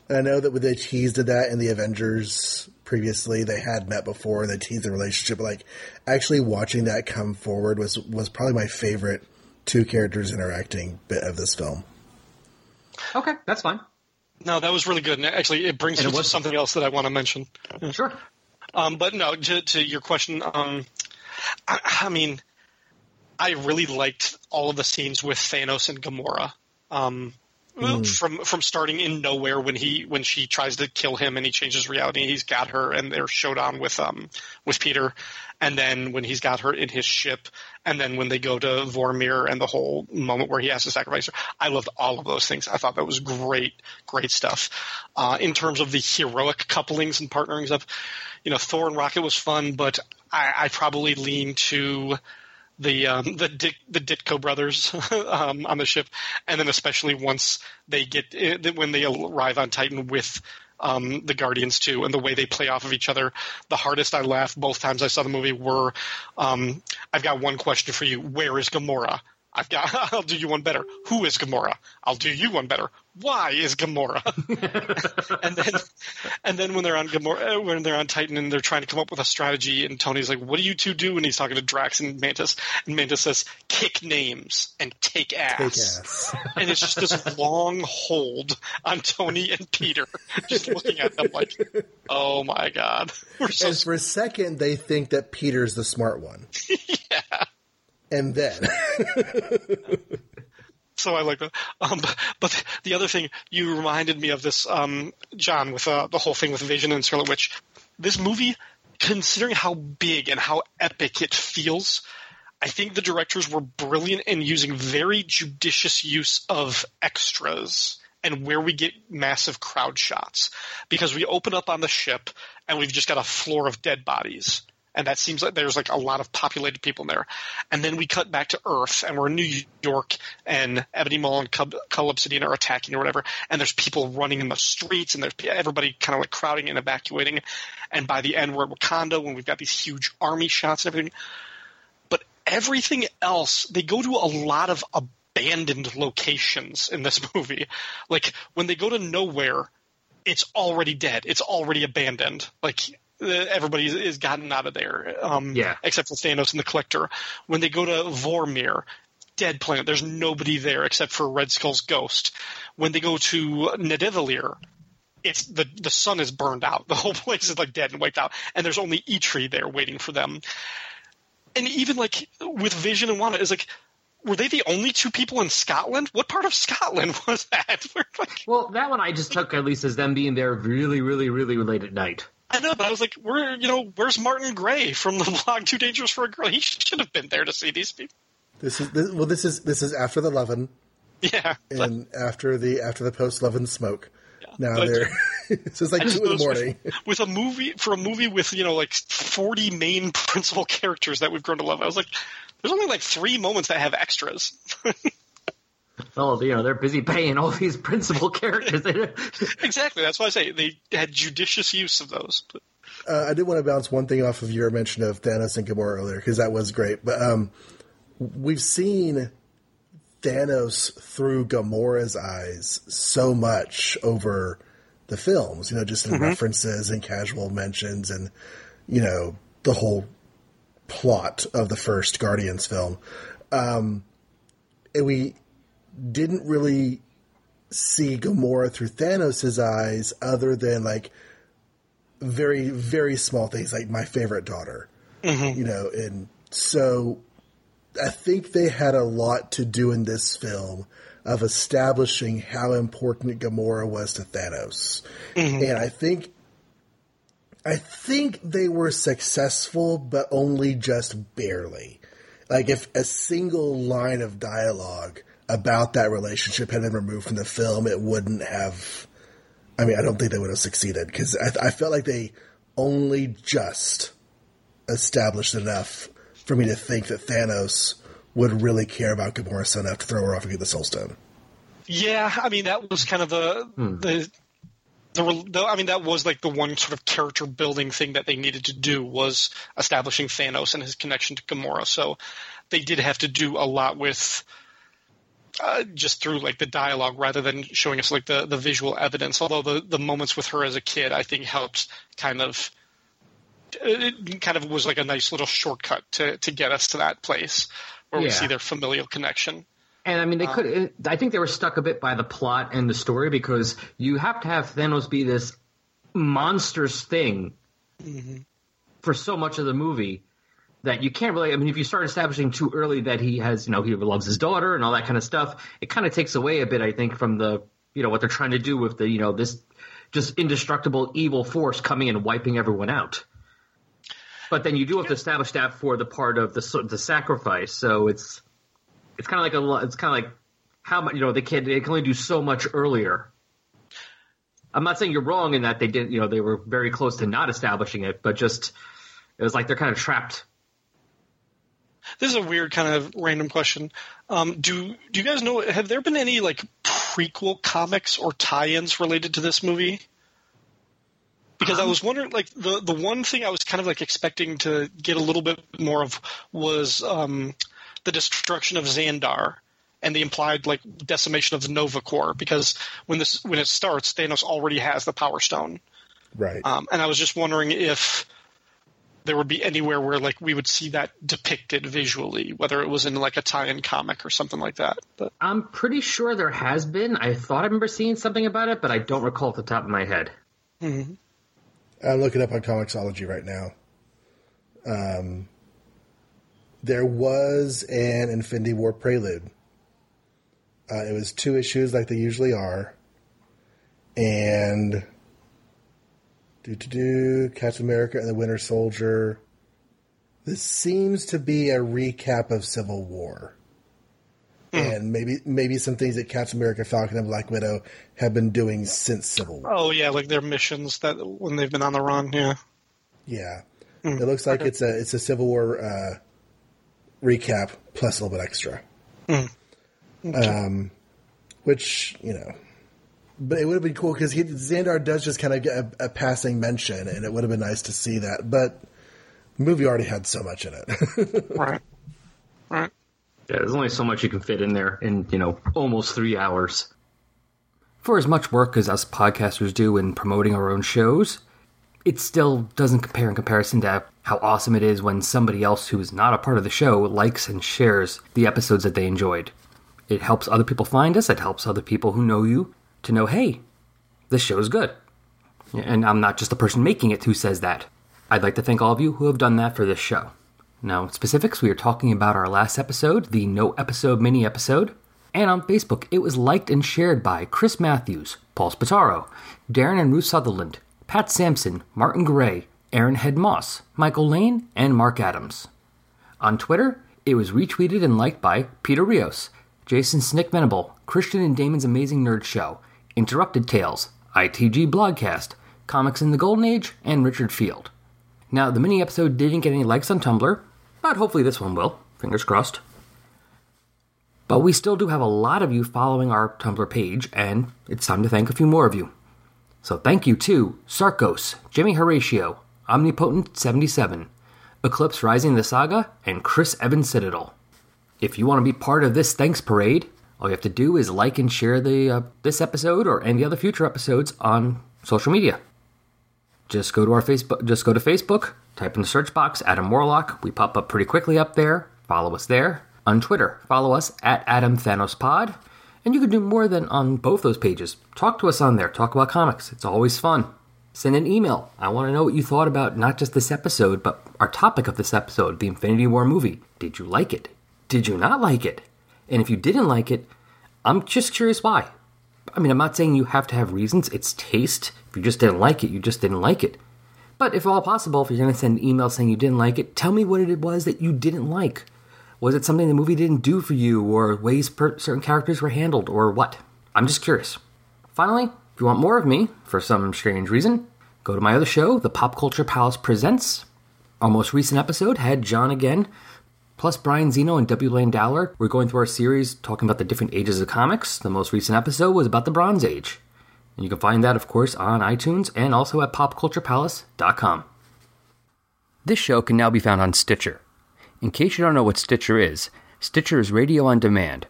[SPEAKER 2] And I know that when they teased that in the Avengers previously, they had met before and they teased the relationship. But like actually watching that come forward was was probably my favorite two characters interacting bit of this film.
[SPEAKER 1] Okay, that's fine.
[SPEAKER 3] No, that was really good, and actually, it brings
[SPEAKER 1] And
[SPEAKER 3] me
[SPEAKER 1] it
[SPEAKER 3] to something else that I want to mention.
[SPEAKER 1] Sure.
[SPEAKER 3] Um, but no, to, to your question, um, I, I mean, I really liked all of the scenes with Thanos and Gamora. Um, From from starting in Knowhere when he when she tries to kill him and he changes reality, he's got her and they're showdown with um with Peter, and then when he's got her in his ship, and then when they go to Vormir and the whole moment where he has to sacrifice her, I loved all of those things. I thought that was great, great stuff. Uh, in terms of the heroic couplings and partnerings stuff, you know, Thor and Rocket was fun, but I, I probably lean to the um, the Dick, the Ditko brothers um, on the ship, and then especially once they get eh, when they arrive on Titan with um, the Guardians too, and the way they play off of each other. The hardest I laughed both times I saw the movie were, um, I've got one question for you: Where is Gamora? I've got. I'll do you one better. Who is Gamora? I'll do you one better. Why is Gamora? and then, and then when they're on Gamora, uh, when they're on Titan and they're trying to come up with a strategy, and Tony's like, "What do you two do?" And he's talking to Drax and Mantis, and Mantis says, "Kick names and take ass."
[SPEAKER 2] Take ass.
[SPEAKER 3] and it's just this long hold on Tony and Peter, just looking at them like, "Oh my god, so."
[SPEAKER 2] And for a second, they think that Peter's the smart one. And then,
[SPEAKER 3] So I like that. Um, but, but the other thing you reminded me of this, um, John, with uh, the whole thing with Vision and Scarlet Witch. This movie, considering how big and how epic it feels, I think the directors were brilliant in using very judicious use of extras and where we get massive crowd shots. Because we open up on the ship and we've just got a floor of dead bodies. And that seems like there's like a lot of populated people in there. And then we cut back to Earth and we're in New York and Ebony Maw and Cub, Cull Obsidian are attacking or whatever. And there's people running in the streets and there's everybody kind of like crowding and evacuating. And by the end, we're at Wakanda when we've got these huge army shots and everything but everything else they go to a lot of abandoned locations in this movie like when they go to Knowhere it's already dead it's already abandoned like everybody is, gotten out of there um,
[SPEAKER 1] Yeah.
[SPEAKER 3] except for thanos and the collector when they go to vormir dead planet there's nobody there except for red skull's ghost when they go to nidavellir it's the the sun is burned out. The whole place is like dead and wiped out, and there's only Eitri there waiting for them. And even like with Vision and Wanda, is like, were they the only two people in Scotland? What part of Scotland was that? Like,
[SPEAKER 1] Well, that one I just took at least as them being there really, really, really late at night.
[SPEAKER 3] I know, but I was like, where you know, where's Martin Gray from the blog Too Dangerous for a Girl? He should have been there to see these people.
[SPEAKER 2] this is this, well. This is this is after the Lovin
[SPEAKER 3] Yeah,
[SPEAKER 2] and after the after the post Lovin smoke. Now
[SPEAKER 3] But-
[SPEAKER 2] they're so it's like two in the morning.
[SPEAKER 3] With, with a movie for a movie with you know like forty main principal characters that we've grown to love, I was like, there's only like three moments that have extras.
[SPEAKER 1] Well, you know, they're busy paying all these principal characters.
[SPEAKER 3] exactly, that's why I say they had judicious use of those. But,
[SPEAKER 2] Uh, I did want to bounce one thing off of your mention of Thanos and Gamora earlier because that was great. But um, we've seen Thanos through Gamora's eyes so much over the films. You know, just in references and casual mentions, and you know the whole plot of the first Guardians film. Um, and we didn't really see Gamora through Thanos' eyes, other than like very very small things like my favorite daughter mm-hmm. you know and so i think they had a lot to do in this film of establishing how important gamora was to thanos. Mm-hmm. And i think i think they were successful but only just barely. Like if a single line of dialogue about that relationship had been removed from the film it wouldn't have I mean, I don't think they would have succeeded because I, I felt like they only just established enough for me to think that Thanos would really care about Gamora so enough to throw her off and get the Soul Stone.
[SPEAKER 3] yeah, I mean that was kind of the hmm. the. The, the, I mean, that was like the one sort of character building thing that they needed to do was establishing Thanos and his connection to Gamora. So they did have to do a lot with uh, just through like the dialogue rather than showing us like the, the visual evidence. Although the, the moments with her as a kid, I think helped kind of it kind of was like a nice little shortcut to, to get us to that place where we see their familial connection.
[SPEAKER 1] And I mean, they uh, could. Uh, I think they were stuck a bit by the plot and the story because you have to have Thanos be this monstrous thing mm-hmm. for so much of the movie that you can't really. I mean, if you start establishing too early that he has, you know, he loves his daughter and all that kind of stuff, it kind of takes away a bit. I think from the, you know, what they're trying to do with the, you know, this just indestructible evil force coming and wiping everyone out. But then you do have to establish that for the part of the the sacrifice. So it's it's kind of like a it's kind of like how much you know they can they can only do so much earlier. I'm not saying you're wrong in that they didn't. you know they were very close to not establishing it, but just it was like they're kind of trapped.
[SPEAKER 3] This is a weird kind of random question. Um, do do you guys know? Have there been any like prequel comics or tie-ins related to this movie? Because I was wondering, like the the one thing I was kind of like expecting to get a little bit more of was um, the destruction of Xandar and the implied like decimation of the Nova Corps. Because when this when it starts, Thanos already has the Power Stone.
[SPEAKER 2] Right.
[SPEAKER 3] Um, and I was just wondering if there would be anywhere where like we would see that depicted visually, whether it was in like a tie-in comic or something like that. But
[SPEAKER 1] I'm pretty sure there has been. I thought I remember seeing something about it, but I don't recall at the top of my head.
[SPEAKER 2] I'm looking up on Comixology right now. Um, there was an Infinity War prelude. Uh, it was two issues, like they usually are, and do to do Captain America and the Winter Soldier. This seems to be a recap of Civil War, and maybe maybe some things that Captain America, Falcon, and Black Widow have been doing since Civil War.
[SPEAKER 3] oh yeah, like their missions that when they've been on the run. Yeah.
[SPEAKER 2] Yeah, it looks like it's a it's a Civil War uh, recap plus a little bit extra. Um, which you know, but it would have been cool because Xandar does just kind of get a, a passing mention, and it would have been nice to see that. But the movie already had so much in it.
[SPEAKER 3] Right. Right.
[SPEAKER 1] Yeah, there's only so much you can fit in there in, you know, almost three hours. For as much work as us podcasters do in promoting our own shows, it still doesn't compare in comparison to how awesome it is when somebody else who is not a part of the show likes and shares the episodes that they enjoyed. It helps other people find us, it helps other people who know you to know, hey, this show is good. And I'm not just the person making it who says that. I'd like to thank all of you who have done that for this show. Now, specifics, we are talking about our last episode, the no episode mini episode. And on Facebook, it was liked and shared by Chris Matthews, Paul Spataro, Darren and Ruth Sutherland, Pat Sampson, Martin Gray, Aaron Head Moss, Michael Lane, and Mark Adams. On Twitter, it was retweeted and liked by Peter Rios, Jason Snick Venable, Christian and Damon's Amazing Nerd Show, Interrupted Tales, ITG Blogcast, Comics in the Golden Age, and Richard Field. Now, the mini episode didn't get any likes on Tumblr, but hopefully this one will. Fingers crossed. But we still do have a lot of you following our Tumblr page, and it's time to thank a few more of you. So thank you to Sarkos, Jimmy Horatio, Omnipotent77, Eclipse Rising the Saga, and Chris Evans Citadel. If you want to be part of this thanks parade, all you have to do is like and share the uh, this episode or any other future episodes on social media. Just go to our Facebook. Just go to Facebook, type in the search box Adam Warlock. We pop up pretty quickly up there. Follow us there. On Twitter, follow us at Adam Thanos Pod. And you can do more than on both those pages. Talk to us on there. Talk about comics. It's always fun. Send an email. I want to know what you thought about not just this episode, but our topic of this episode, the Infinity War movie. Did you like it? Did you not like it? And if you didn't like it, I'm just curious why. I mean, I'm not saying you have to have reasons. It's taste. If you just didn't like it, you just didn't like it. But if all possible, if you're going to send an email saying you didn't like it, tell me what it was that you didn't like. Was it something the movie didn't do for you, or ways per- certain characters were handled, or what? I'm just curious. Finally, if you want more of me, for some strange reason, go to my other show, The Pop Culture Palace Presents. Our most recent episode had John again, plus Brian Zeno and W. Lane Dowler. We're going through our series talking about the different ages of comics. The most recent episode was about the Bronze Age. And you can find that, of course, on iTunes and also at popculturepalace.com. This show can now be found on Stitcher. In case you don't know what Stitcher is, Stitcher is radio on demand,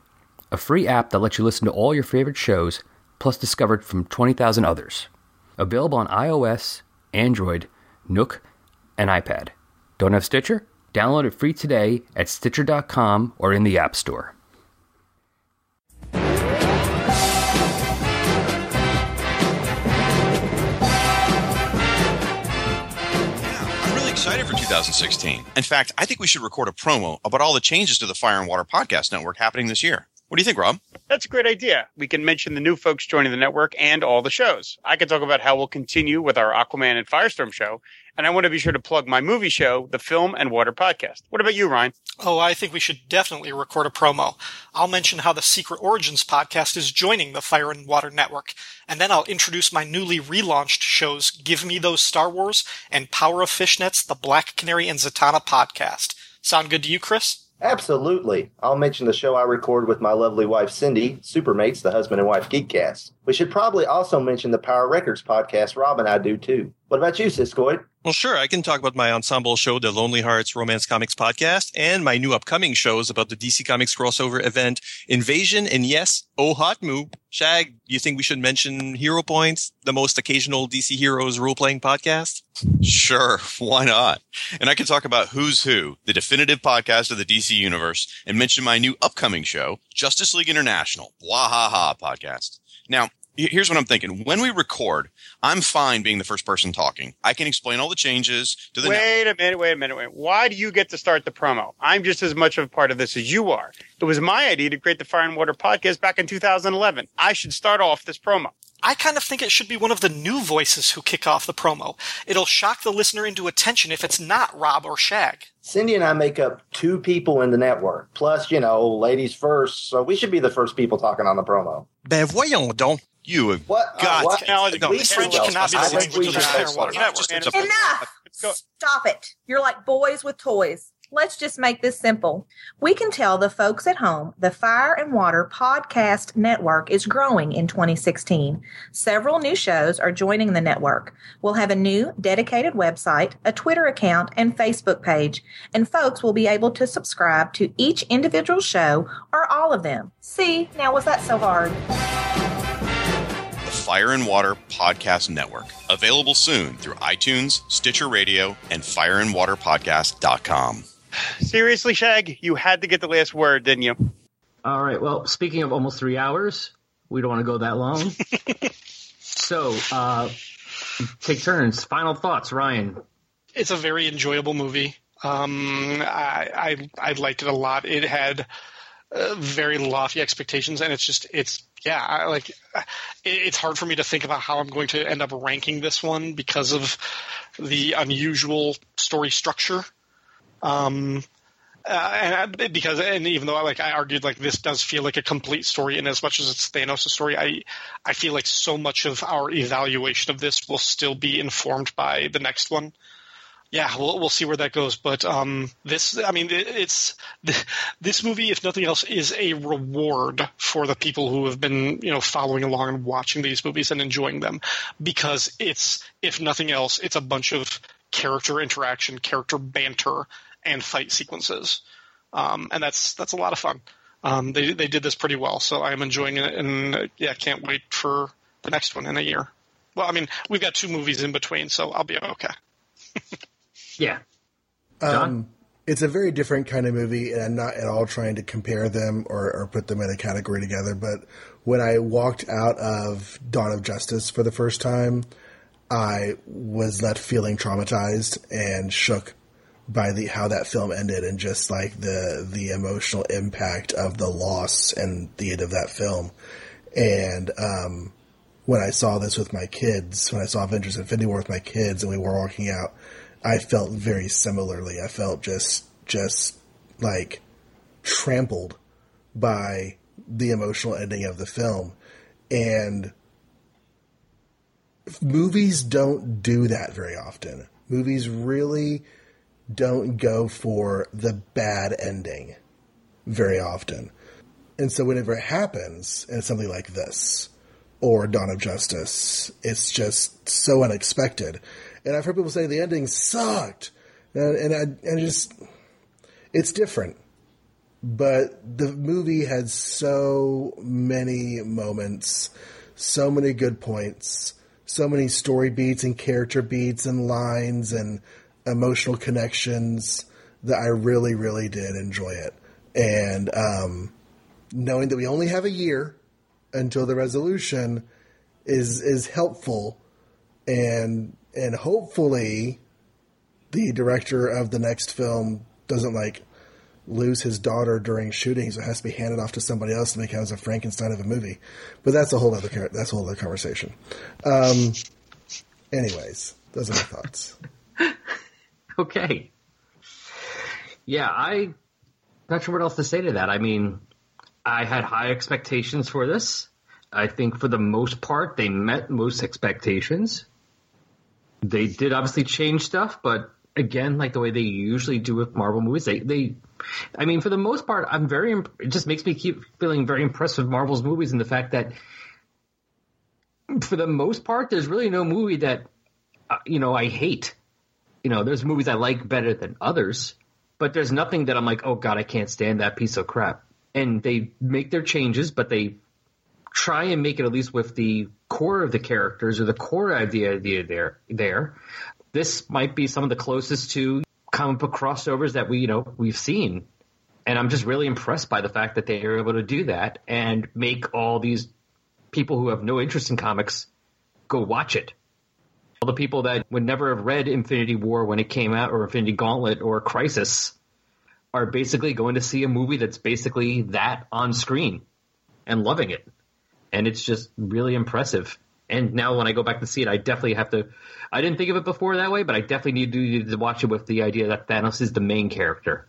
[SPEAKER 1] a free app that lets you listen to all your favorite shows, plus discovered from 20,000 others. Available on iOS, Android, Nook, and iPad. Don't have Stitcher? Download it free today at Stitcher.com or in the App Store.
[SPEAKER 5] I'm really excited for 2016. In fact, I think we should record a promo about all the changes to the Fire and Water Podcast Network happening this year. What do you think, Rob?
[SPEAKER 4] That's a great idea. We can mention the new folks joining the network and all the shows. I can talk about how we'll continue with our Aquaman and Firestorm show, and I want to be sure to plug my movie show, the Film and Water Podcast. What about you, Ryan?
[SPEAKER 3] Oh, I think we should definitely record a promo. I'll mention how the Secret Origins podcast is joining the Fire and Water Network, and then I'll introduce my newly relaunched shows Give Me Those Star Wars and Power of Fishnets, the Black Canary and Zatanna podcast. Sound good to you, Chris?
[SPEAKER 6] Absolutely. I'll mention the show I record with my lovely wife Cindy, Supermates, the husband and wife Geekcast. We should probably also mention the Power Records podcast Rob and I do too. What about you, Siskoid?
[SPEAKER 7] Well, sure. I can talk about my ensemble show, the Lonely Hearts Romance Comics Podcast, and my new upcoming shows about the DC Comics crossover event, Invasion, and yes, Oh Hot Moo. Shag, you think we should mention Hero Points, the most occasional DC Heroes role playing podcast?
[SPEAKER 5] Sure, why not? And I can talk about Who's Who, the definitive podcast of the DC universe, and mention my new upcoming show, Justice League International, Wahaha podcast. Now, here's what I'm thinking. When we record, I'm fine being the first person talking. I can explain all the changes to the network.
[SPEAKER 4] Wait a minute, wait a minute, wait. Why do you get to start the promo? I'm just as much of a part of this as you are. It was my idea to create the Fire and Water podcast back in 2011. I should start off this promo.
[SPEAKER 3] I kind of think it should be one of the new voices who kick off the promo. It'll shock the listener into attention if it's not Rob or Shag.
[SPEAKER 6] Cindy and I make up two people in the network, plus, you know, ladies first, so we should be the first people talking on the promo.
[SPEAKER 7] Ben voyons donc.
[SPEAKER 5] You have
[SPEAKER 6] What? uh, what?
[SPEAKER 4] Technology.
[SPEAKER 7] No,
[SPEAKER 6] We
[SPEAKER 3] French
[SPEAKER 6] should go.
[SPEAKER 3] cannot be
[SPEAKER 6] I
[SPEAKER 3] the language
[SPEAKER 6] we
[SPEAKER 3] of the
[SPEAKER 6] should
[SPEAKER 3] Fire
[SPEAKER 6] go.
[SPEAKER 3] and Water
[SPEAKER 4] Network.
[SPEAKER 5] Just- just
[SPEAKER 8] Enough!
[SPEAKER 4] Let's go.
[SPEAKER 8] Stop it. You're like boys with toys. Let's just make this simple. We can tell the folks at home the Fire and Water Podcast Network is growing in 2016. Several new shows are joining the network. We'll have a new dedicated website, a Twitter account, and Facebook page, and folks will be able to subscribe to each individual show or all of them. See, now was that so hard?
[SPEAKER 5] the Fire and Water Podcast Network. Available soon through iTunes, Stitcher Radio, and fireandwaterpodcast.com.
[SPEAKER 4] Seriously, Shag, you had to get the last word, didn't you?
[SPEAKER 1] All right. Well, speaking of almost three hours, we don't want to go that long. so, uh, take turns. Final thoughts, Ryan.
[SPEAKER 3] It's a very enjoyable movie. Um, I, I I liked it a lot. It had uh, very lofty expectations, and it's just it's yeah, I, like uh, it, it's hard for me to think about how I'm going to end up ranking this one because of the unusual story structure. Um, uh, and I, because and even though I like I argued like this does feel like a complete story, and as much as it's Thanos' story, I I feel like so much of our evaluation of this will still be informed by the next one. Yeah, we'll we'll see where that goes. But um, this, I mean, it, it's this movie, if nothing else, is a reward for the people who have been, you know, following along and watching these movies and enjoying them, because it's, if nothing else, it's a bunch of character interaction, character banter, and fight sequences, um, and that's that's a lot of fun. Um, they they did this pretty well, so I'm enjoying it, and uh, yeah, can't wait for the next one in a year. Well, I mean, we've got two movies in between, so I'll be okay.
[SPEAKER 1] Yeah. John?
[SPEAKER 2] Um, it's a very different kind of movie, and I'm not at all trying to compare them or, or put them in a category together. But when I walked out of Dawn of Justice for the first time, I was left feeling traumatized and shook by the how that film ended, and just like the the emotional impact of the loss and the end of that film. And um, when I saw this with my kids, when I saw Avengers Infinity War with my kids, and we were walking out, I felt very similarly. I felt just just like trampled by the emotional ending of the film, and movies don't do that very often. Movies really don't go for the bad ending very often. And so whenever it happens, it's something like this, or Dawn of Justice, it's just so unexpected. And I've heard people say the ending sucked. And, and I, and just, it's different. But the movie had so many moments, so many good points, so many story beats and character beats and lines and emotional connections that I really, really did enjoy it. And um, knowing that we only have a year until the resolution is is helpful, and and hopefully the director of the next film doesn't like lose his daughter during shooting, so it has to be handed off to somebody else to make it as a Frankenstein of a movie. But that's a whole other that's a whole other conversation. Um, anyways, those are my thoughts.
[SPEAKER 1] Okay. Yeah, I not sure what else to say to that. I mean, I had high expectations for this. I think for the most part they met most expectations. They did obviously change stuff, but again, like the way they usually do with Marvel movies, they they I mean, for the most part, I'm very. It just makes me keep feeling very impressed with Marvel's movies and the fact that, for the most part, there's really no movie that, uh, you know, I hate. You know, there's movies I like better than others, but there's nothing that I'm like, oh god, I can't stand that piece of crap. And they make their changes, but they try and make it at least with the core of the characters or the core idea idea there. There, this might be some of the closest to comic book crossovers that we you know we've seen, and I'm just really impressed by the fact that they are able to do that and make all these people who have no interest in comics go watch it. All the people that would never have read Infinity War when it came out, or Infinity Gauntlet, or Crisis, are basically going to see a movie that's basically that on screen and loving it. And it's just really impressive. And now when I go back to see it, I definitely have to. I didn't think of it before that way, but I definitely need to, need to watch it with the idea that Thanos is the main character.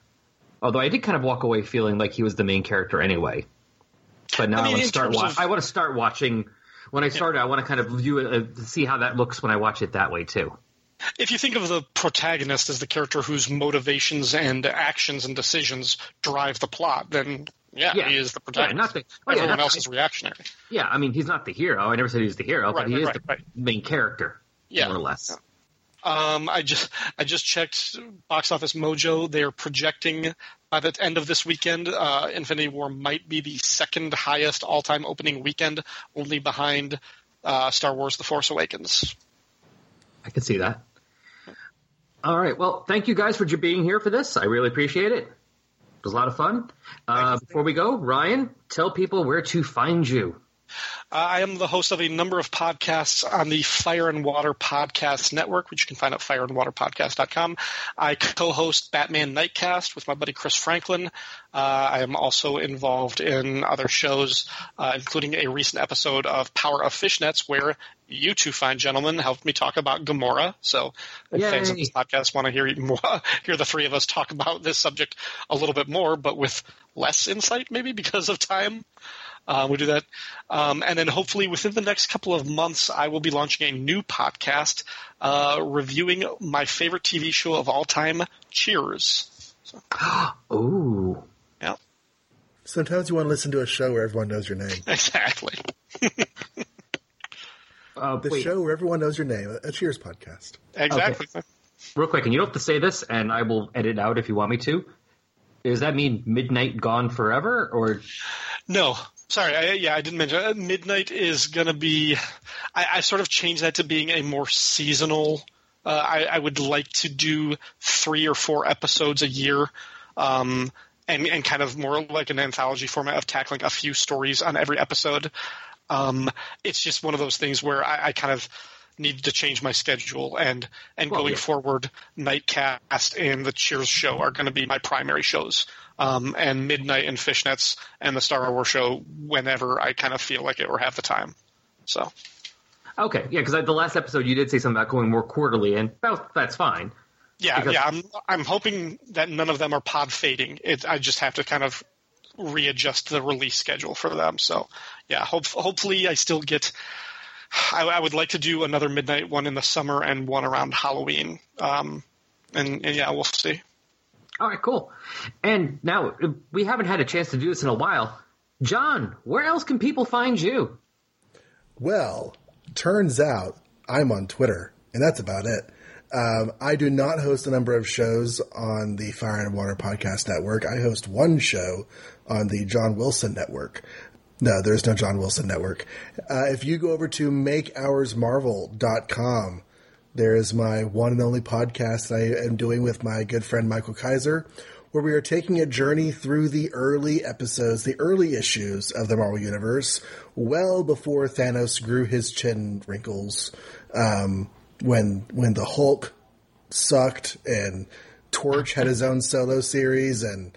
[SPEAKER 1] Although I did kind of walk away feeling like he was the main character anyway. But now I,
[SPEAKER 3] I
[SPEAKER 1] want to start.
[SPEAKER 3] terms
[SPEAKER 1] Wa-
[SPEAKER 3] of-
[SPEAKER 1] I want to start watching. When I started, I want to kind of view it, uh, see how that looks when I watch it that way too.
[SPEAKER 3] if you think of the protagonist as the character whose motivations and actions and decisions drive the plot, then yeah,
[SPEAKER 1] Yeah.
[SPEAKER 3] he is the
[SPEAKER 1] Yeah,
[SPEAKER 3] protagonist.
[SPEAKER 1] not the, oh, yeah,
[SPEAKER 3] Everyone
[SPEAKER 1] not-
[SPEAKER 3] else is reactionary.
[SPEAKER 1] Yeah, I mean, he's not the hero. I never said he was the hero, but he
[SPEAKER 3] right,
[SPEAKER 1] is
[SPEAKER 3] right,
[SPEAKER 1] the
[SPEAKER 3] right.
[SPEAKER 1] main character,
[SPEAKER 3] Yeah.
[SPEAKER 1] more or less.
[SPEAKER 3] Um, I just I just checked Box Office Mojo. They're projecting by the end of this weekend, uh, Infinity War might be the second highest all-time opening weekend, only behind uh, Star Wars: The Force Awakens.
[SPEAKER 1] I can see that. All right. Well, thank you guys for being here for this. I really appreciate it. It was a lot of fun. Uh, before we go, Ryan, tell people where to find you.
[SPEAKER 3] Uh, I am the host of a number of podcasts on the Fire and Water Podcast Network, which you can find at fireandwaterpodcast.com. I co-host Batman Nightcast with my buddy Chris Franklin. Uh, I am also involved in other shows, uh, including a recent episode of Power of Fishnets, where you two fine gentlemen helped me talk about Gamora. So, if
[SPEAKER 1] Yay.
[SPEAKER 3] fans of this podcast want to hear more, hear the three of us talk about this subject a little bit more, but with less insight, maybe because of time. Uh, we'll do that. Um, and then hopefully within the next couple of months, I will be launching a new podcast uh, reviewing my favorite TV show of all time, Cheers.
[SPEAKER 1] Ooh.
[SPEAKER 3] Yeah,
[SPEAKER 2] Sometimes you want to listen to a show where everyone knows your name.
[SPEAKER 3] exactly.
[SPEAKER 1] Uh,
[SPEAKER 2] The
[SPEAKER 1] wait,
[SPEAKER 2] show where everyone knows your name. A Cheers podcast.
[SPEAKER 3] Exactly.
[SPEAKER 1] real quick, and you don't have to say this, and I will edit out if you want me to. Does that mean Midnight Gone Forever, or
[SPEAKER 3] No, sorry. I, yeah, I didn't mention. Uh, Midnight is going to be. I, I sort of changed that to being a more seasonal. Uh, I, I would like to do three or four episodes a year, um, and and kind of more like an anthology format of tackling a few stories on every episode. Um, it's just one of those things where I, I kind of needed to change my schedule and and
[SPEAKER 1] Well,
[SPEAKER 3] going
[SPEAKER 1] yeah.
[SPEAKER 3] forward nightcast and the cheers show are going to be my primary shows um, and midnight and fishnets and the star wars show whenever i kind of feel like it or have the time so
[SPEAKER 1] okay? Yeah, because the last episode you did say something about going more quarterly, and well, that's fine.
[SPEAKER 3] yeah
[SPEAKER 1] Because-
[SPEAKER 3] yeah i'm i'm hoping that none of them are pod fading it i just have to kind of readjust the release schedule for them so yeah hope, hopefully i still get I, I would like to do another midnight one in the summer and one around halloween um, and, and yeah we'll see
[SPEAKER 1] All right, cool. And now uh, we haven't had a chance to do this in a while. John, where else can people find you?
[SPEAKER 2] Well, turns out I'm on Twitter, and that's about it. Um, I do not host a number of shows on the Fire and Water Podcast Network. I host one show on the John Wilson Network. No, there's no John Wilson Network. Uh, if you go over to makeoursmarvel.com, there is my one and only podcast that I am doing with my good friend Michael Kaiser, where we are taking a journey through the early episodes, the early issues of the Marvel Universe, well before Thanos grew his chin wrinkles, um, when when the Hulk sucked and Torch had his own solo series and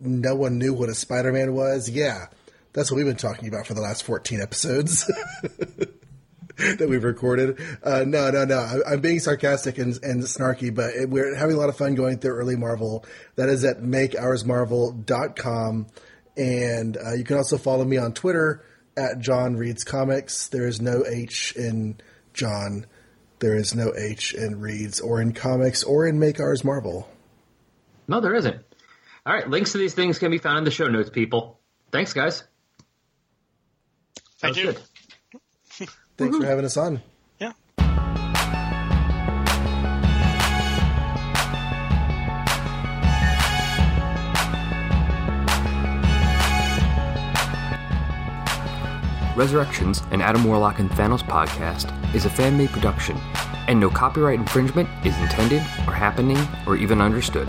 [SPEAKER 2] no one knew what a Spider-Man was. Yeah, that's what we've been talking about for the last 14 episodes. that we've recorded. Uh, no, no, no. I, I'm being sarcastic and, and snarky, but it, we're having a lot of fun going through early Marvel. That is at makeoursmarvel.com. And uh, you can also follow me on Twitter at John Reads Comics. There is no H in John. There is no H in Reads or in comics or in Make Ours Marvel.
[SPEAKER 1] No, there isn't. All right, links to these things can be found in the show notes, people. Thanks, guys. That
[SPEAKER 3] Thank
[SPEAKER 1] was
[SPEAKER 3] you.
[SPEAKER 1] good.
[SPEAKER 2] Thanks for having us on.
[SPEAKER 3] Yeah.
[SPEAKER 1] Resurrections, an Adam Warlock and Thanos podcast, is a fan made production, and no copyright infringement is intended, or happening, or even understood.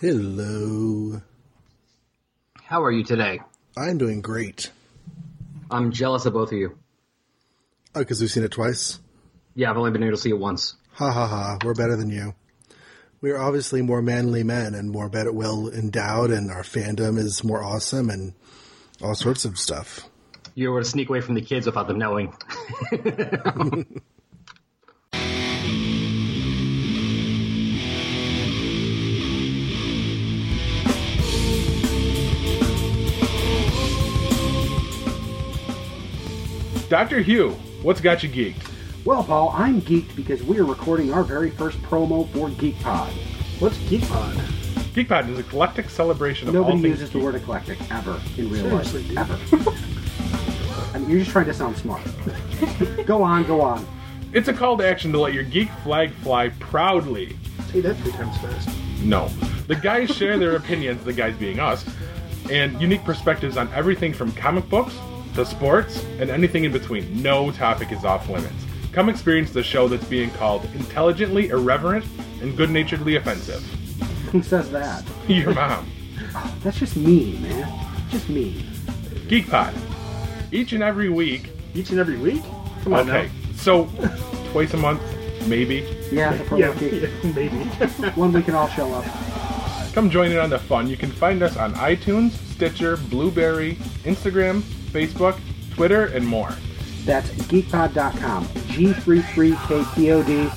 [SPEAKER 1] Hello. How are you today?
[SPEAKER 2] I'm doing great.
[SPEAKER 1] I'm jealous of both of you.
[SPEAKER 2] Oh, because we've seen it twice.
[SPEAKER 1] Yeah, I've only been able to see it once.
[SPEAKER 2] Ha ha ha. We're better than you. We are obviously more manly men and more better, well endowed, and our fandom is more awesome and all sorts of stuff.
[SPEAKER 1] You were to sneak away from the kids without them knowing.
[SPEAKER 9] Dr. Hugh, what's got you geeked?
[SPEAKER 10] Well, Paul, I'm geeked because we are recording our very first promo for GeekPod.
[SPEAKER 9] What's GeekPod? GeekPod is a eclectic celebration of
[SPEAKER 10] Nobody
[SPEAKER 9] all things
[SPEAKER 10] uses the
[SPEAKER 9] geek.
[SPEAKER 10] word eclectic ever in real
[SPEAKER 9] Seriously,
[SPEAKER 10] life.
[SPEAKER 9] dude.
[SPEAKER 10] Ever. I mean, you're just trying to sound smart. go on, go on.
[SPEAKER 9] It's a call to action to let your geek flag fly proudly.
[SPEAKER 11] Say that three times fast.
[SPEAKER 9] No. The guys share their opinions, the guys being us, and unique perspectives on everything from comic books to sports and anything in between. No topic is off limits. Come experience the show that's being called intelligently irreverent and good naturedly offensive.
[SPEAKER 10] Who says that?
[SPEAKER 9] Your mom.
[SPEAKER 10] Oh, that's just mean, man. Just mean.
[SPEAKER 9] GeekPod. Each and every week.
[SPEAKER 11] Each and every week? Come on
[SPEAKER 9] okay. So, twice a month, maybe.
[SPEAKER 10] Yeah, the
[SPEAKER 11] Yeah, yeah, maybe.
[SPEAKER 10] One we can all show up.
[SPEAKER 9] Come join in on the fun. You can find us on iTunes, Stitcher, Blubrry, Instagram, Facebook, Twitter, and more.
[SPEAKER 10] That's geekpod.com. G33KPOD.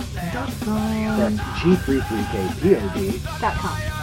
[SPEAKER 10] That's G33KPOD.
[SPEAKER 8] Dot com.